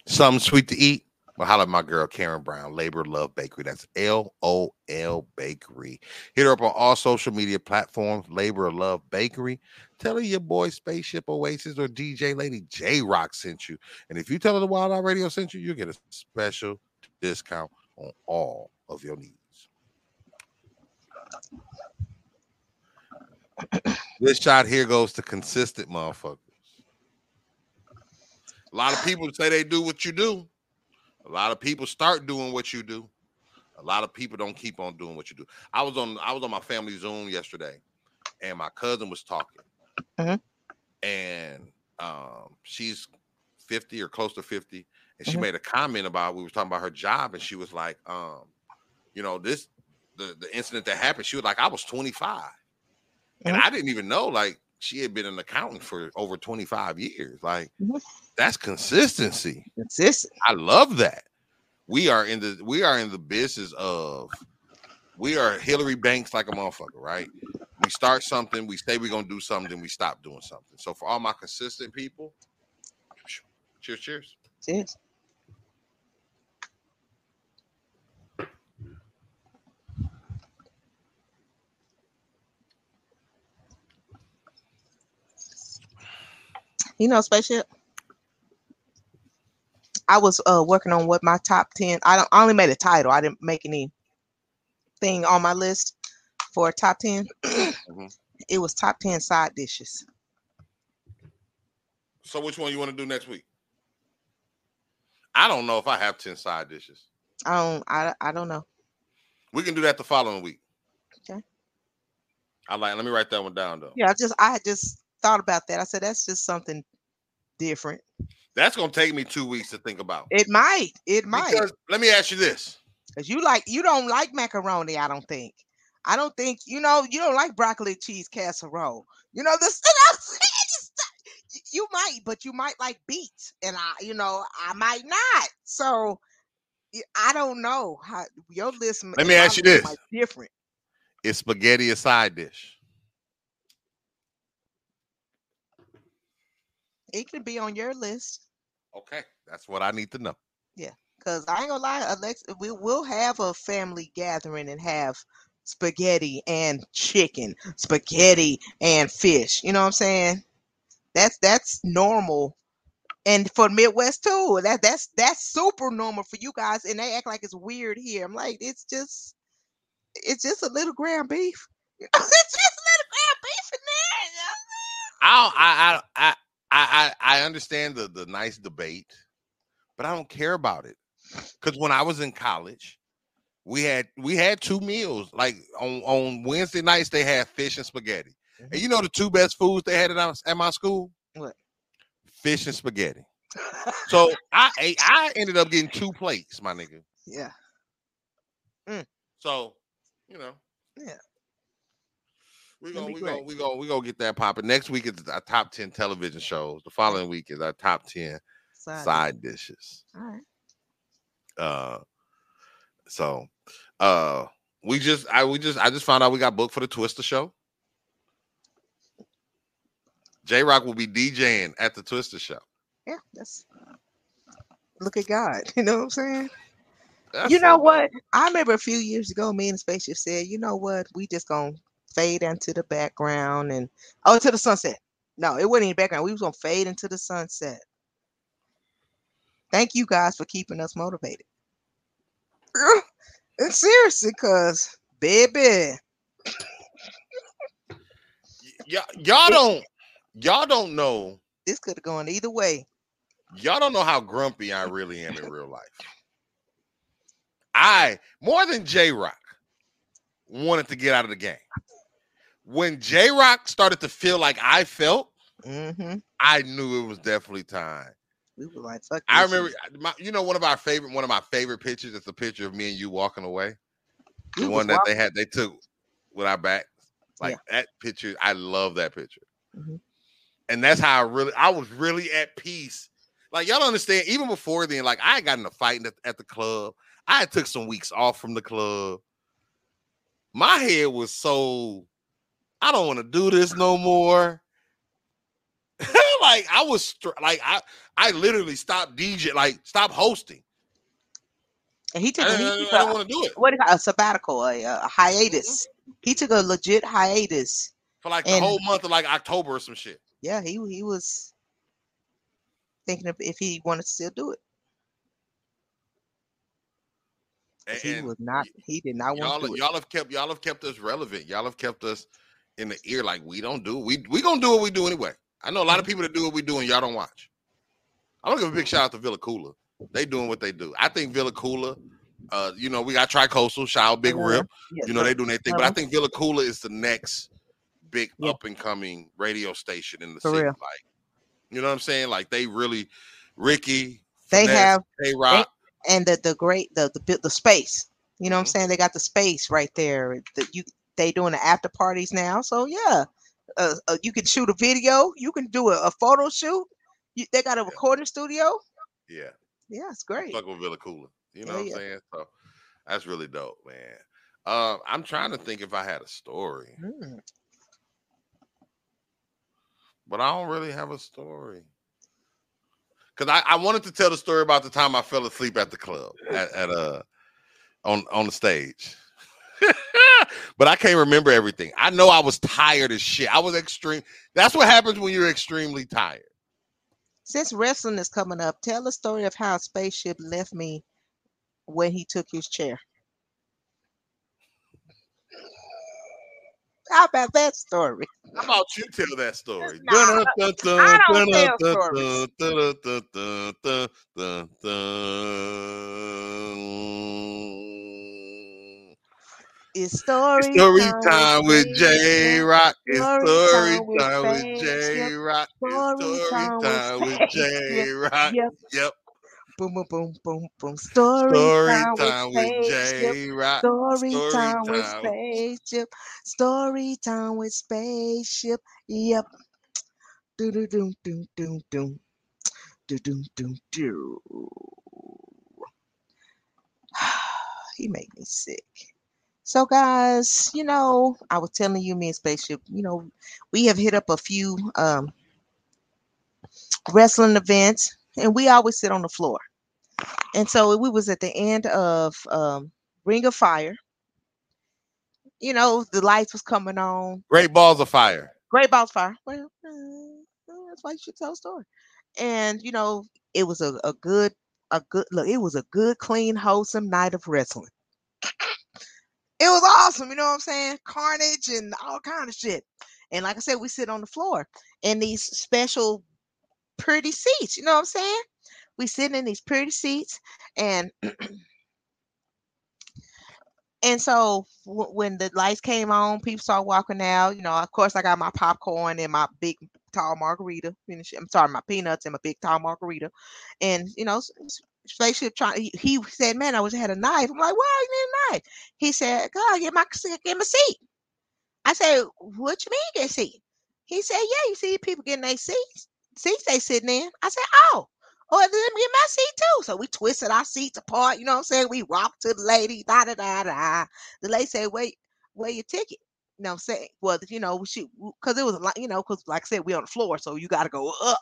Something sweet to eat? Holla my girl Karen Brown, Labor Love Bakery. That's L O L Bakery. Hit her up on all social media platforms, Labor Love Bakery. Tell her your boy Spaceship Oasis or DJ Lady J Rock sent you. And if you tell her the Wild Out Radio sent you, you'll get a special discount on all of your needs. this shot here goes to consistent motherfuckers. A lot of people say they do what you do. A lot of people start doing what you do. A lot of people don't keep on doing what you do. I was on I was on my family Zoom yesterday, and my cousin was talking, Mhm. and um, she's fifty or close to fifty, and she Mhm. made a comment about we were talking about her job, and she was like, um, you know, this the the incident that happened. She was like, I was twenty five, and Mhm. I didn't even know like she had been an accountant for over twenty five years. Like Mhm. that's consistency. Consistent. I love that. We are in the we are in the business of we are Hillary Banks like a motherfucker, right? We start something, we say we're gonna do something, then we stop doing something. So for all my consistent people, cheers, cheers. Yes. You know, spaceship. I was uh working on what my top ten. I don't. I only made a title. I didn't make any thing on my list for top 10 Mhm. It was top ten side dishes. So which one you want to do next week? I don't know if I have 10 side dishes. I don't. I. I don't know. We can do that the following week. Okay. I like let me write that one down though. Yeah, I just. I just thought about that. I said that's just something different. That's gonna take me two weeks to think about. It might. It might. Because let me ask you this. Cause you like you don't like macaroni, I don't think. I don't think you know you don't like broccoli cheese casserole. You know this. You might, but you might like beets, and I, you know, I might not. So I don't know how your list. Let me ask you this. Different. Is spaghetti a side dish? It can be on your list. Okay, that's what I need to know. Yeah, Cause I ain't gonna lie, Alexa, we will have a family gathering and have spaghetti and chicken, spaghetti and fish. You know what I'm saying? That's that's normal. And for Midwest too, that that's that's super normal for you guys, and they act like it's weird here. I'm like, it's just, it's just a little ground beef. it's just a little ground beef in there. you know? I I I I I I understand the the nice debate, but I don't care about it. Because when I was in college, we had we had two meals. Like on on Wednesday nights, they had fish and spaghetti. And mm-hmm. you know the two best foods they had at, at my school? What? Fish and spaghetti. So I ate, I ended up getting two plates, my nigga. yeah. Mm. So, you know. Yeah. We gonna we gonna we gonna we gonna get that popping. Next week is our top ten television shows. The following week is our top ten Side. side dishes. All right. Uh so uh we just I we just I just found out we got booked for the Twister show. J Rock will be DJing at the Twister show. Yeah, that's look at God. You know what I'm saying? That's you know what? I remember a few years ago, me and the spaceship said, you know what? We just gonna fade into the background and oh to the sunset. No, it wasn't in the background. We was gonna fade into the sunset. Thank you guys for keeping us motivated. And seriously, cause baby, Y- y'all, y'all don't y'all don't know this could have gone either way. y'all don't know how grumpy I really am in real life. I more than J Rock wanted to get out of the game. When J Rock started to feel like I felt, hmm I knew it was definitely time. We were like, fuck. I remember, my, you know, one of our favorite, one of my favorite pictures. It's a picture of me and you walking away. We The one that they had, they took with our back. Like that picture, I love that picture. Mhm. And that's how I really, I was really at peace. Like y'all understand. Even before then, like I got gotten a fight at, at the club. I took some weeks off from the club. My head was so, I don't want to do this no more. like I was str- like I I literally stopped DJ like stop hosting. and he took a, he took I didn't want to do it what a sabbatical, a, a hiatus. Mm-hmm. He took a legit hiatus. for like the whole month of like October or some shit. Yeah, he he was thinking of if he wanted to still do it. And, he was not. He did not want to y'all do it. y'all have kept y'all have kept us relevant. Y'all have kept us in the ear like we don't do. We we gonna do what we do anyway. I know a Mm-hmm. lot of people that do what we do and y'all don't watch. I'm gonna give a big shout out to Villa Cooler. They doing what they do. I think Villa Cooler, uh, you know, we got Tricoastal, shout out Big Yeah, Rip. yeah, You know, they doing their thing. But I Uh-huh. think Villa Cooler is the next big up and coming radio station in the For city. real. Like, you know what I'm saying? Like they really Ricky, They Finesse, have K Rock. and the the great the the the space. You know what I'm Mhm. saying? They got the space right there. That you they doing the after parties now. So yeah, uh, uh, you can shoot a video. You can do a, a photo shoot. You, they got a recording studio. Yeah. Yeah, it's great. fuck with Villa Cooler. You know Yeah, what I'm yeah. saying? So that's really dope, man. Uh, I'm trying to think if I had a story, Mm. but I don't really have a story. Cause I, I wanted to tell the story about the time I fell asleep at the club at, at uh on on the stage. But I can't remember everything. I know I was tired as shit. I was extreme. That's what happens when you're extremely tired. Since wrestling is coming up, tell the story of how spaceship left me when he took his chair. How about that story? How about you tell that story? I don't tell It's story, Story time with J Rock. It's Story story time with time J. Rock. It's Story time with time J. Rock. Yep. Yep. Boom, boom, boom, boom, boom. Story, Story time, time with. J Rock. Story Story time with time. spaceship. Story time with spaceship. Yep. Do do do do do do. Do do do do. He made me sick. So guys, you know, I was telling you, me and spaceship, you know, we have hit up a few um wrestling events and we always sit on the floor. And so we was at the end of um Ring of Fire. You know, the lights was coming on. Great balls of fire. Great Balls of Fire. Well, uh, that's why you should tell a story. And you know, it was a, a good, a good look, it was a good, clean, wholesome night of wrestling. It was awesome, you know what I'm saying? Carnage and all kind of shit. And like I said, we sit on the floor in these special pretty seats, you know what I'm saying? We sit in these pretty seats and And so w- when the lights came on, people started walking out. You know, of course, I got my popcorn and my big tall margarita. Finish. I'm sorry, my peanuts and my big tall margarita. And you know, spaceship trying. He, he said, "Man, I wish I had a knife." I'm like, "Why you need a knife?" He said, "God, get my get my seat." I said, "What you mean get seat?" He said, "Yeah, you see people getting their seats, seats they sitting in." I said, "Oh." Oh, let me get my seat too. So we twisted our seats apart. You know what I'm saying? We walked to the lady. Da da da da. The lady said, "Wait, where your ticket?" You know saying? Well, you know, she because it was a lot. You know, because like I said, we on the floor, so you got to go up,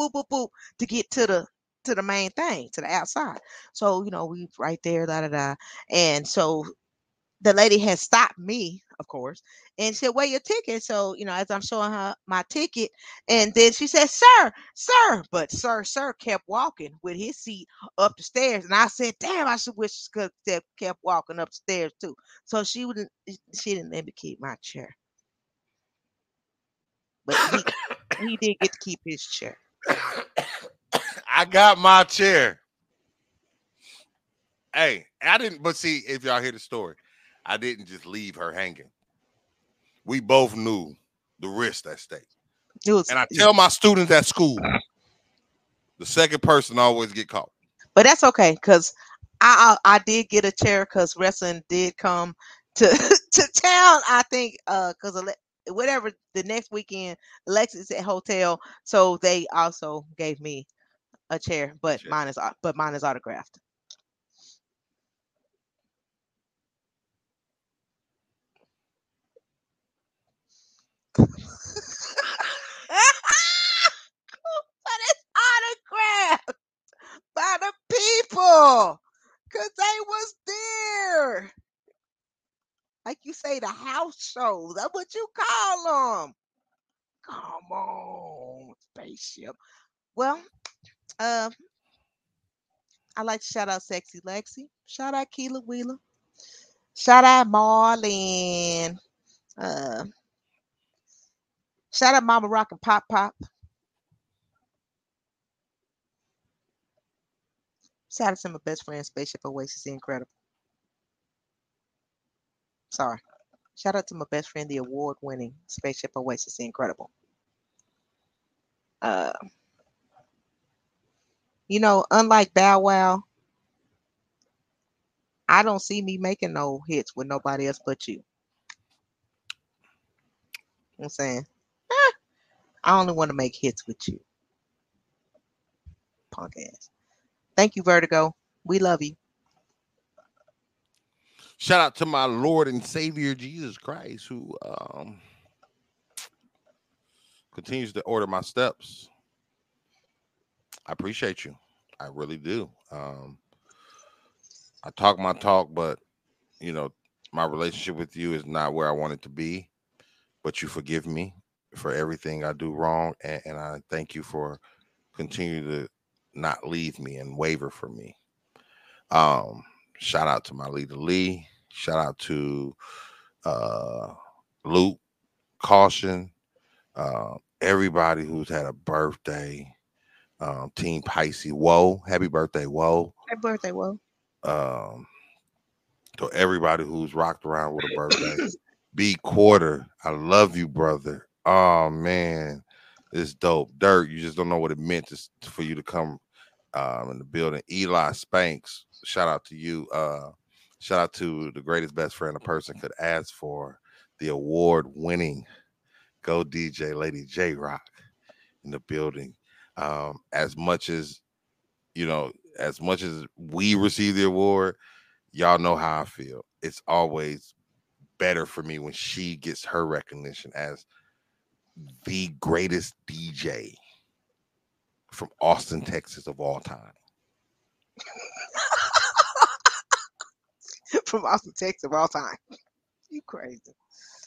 boop boop boop, to get to the to the main thing, to the outside. So you know, we right there, da da da. And so the lady had stopped me, of course, and said, "Where your ticket?" So you know, as I'm showing her my ticket, and then she said, "Sir, sir," but sir, sir kept walking with his seat up the stairs, and I said, "Damn, I should wish she could have kept walking upstairs too." So she wouldn't, eh, she didn't let me keep my chair, but he he did get to keep his chair. I got my chair. Hey, I didn't, but see, if y'all hear the story, I didn't just leave her hanging. We both knew the risk at stake. Was, And I tell my students at school, the second person always get caught. but that's okay because I, I I did get a chair because wrestling did come to to town. I think uh because whatever the next weekend, Alexis at hotel, so they also gave me a chair, but Chair. mine is but mine is autographed. But it's autographed by the people because they was there. Like you say, the house shows. That's what you call them. Come on, spaceship. Well, uh, I like to shout out Sexy Lexi. Shout out Keela Wheeler. Shout out Marlene. Uh, shout out Mama Rock and Pop Pop. Shout out to my best friend, Spaceship Oasis, incredible. Sorry. Shout out to my best friend, the award-winning Spaceship Oasis, incredible. Uh, you know, unlike Bow Wow, I don't see me making no hits with nobody else but you. I'm saying, I only want to make hits with you. Punk ass. Thank you, Vertigo. We love you. Shout out to my Lord and Savior Jesus Christ, who um continues to order my steps. I appreciate you. I really do. Um I talk my talk, but you know, my relationship with you is not where I want it to be. But you forgive me for everything I do wrong, and, and I thank you for continue to not leave me and waver for me. Um, shout out to my leader Lee. Shout out to uh Luke, Caution, uh, everybody who's had a birthday. Um, Team Pisces, whoa, happy birthday, whoa. Happy birthday, whoa! Um, to everybody who's rocked around with a birthday. B quarter, I love you, brother. Oh man, it's dope. Dirt, you just don't know what it meant to, for you to come um in the building. Eli Spanks, shout out to you. Uh shout out to the greatest best friend a person could ask for, the award winning Go DJ Lady J Rock in the building. Um, as much as you know, as much as we receive the award, y'all know how I feel. It's always better for me when she gets her recognition as the greatest DJ from Austin, Texas of all time. From Austin, Texas, of all time. You crazy.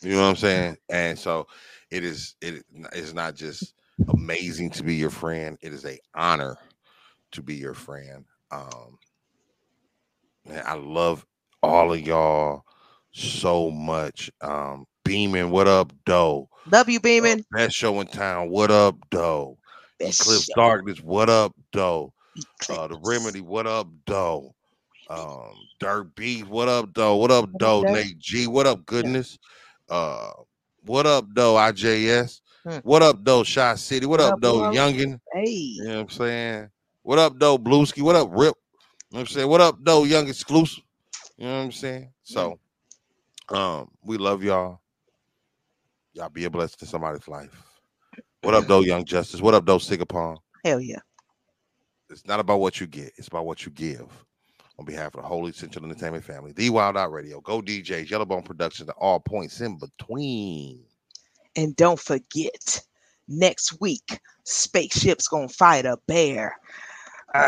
You know what I'm saying? And so it is it is not just amazing to be your friend, it is a honor to be your friend. Um man, I love all of y'all so much. Um Beaming, what up, Doe? Love you, Uh, Beeman. Best show in town, what up, Doe? Best Eclipse show. Darkness, what up, Doe? Uh, the Remedy, what up, Doe? Um, Dirt B, what up, though? What up, though? Dirt? Nate G, what up, goodness? Uh, what up, though? IJS, Hmm. what up, though? Shot City, what, What up, up, though? Youngin, Hey. you know what I'm saying? What up, though? Blueski, what up, Rip? You know what I'm saying? What up, though? Young exclusive, you know what I'm saying? So, um, we love y'all. Y'all be a blessing to somebody's life. What up, though, Young Justice? What up, though, Sigapong? Hell yeah. It's not about what you get, it's about what you give. On behalf of the Holy Central Entertainment family, The Wild Out Radio, Go DJs, Yellowbone Productions, and all points in between. And don't forget, next week, spaceship's gonna fight a bear. Uh,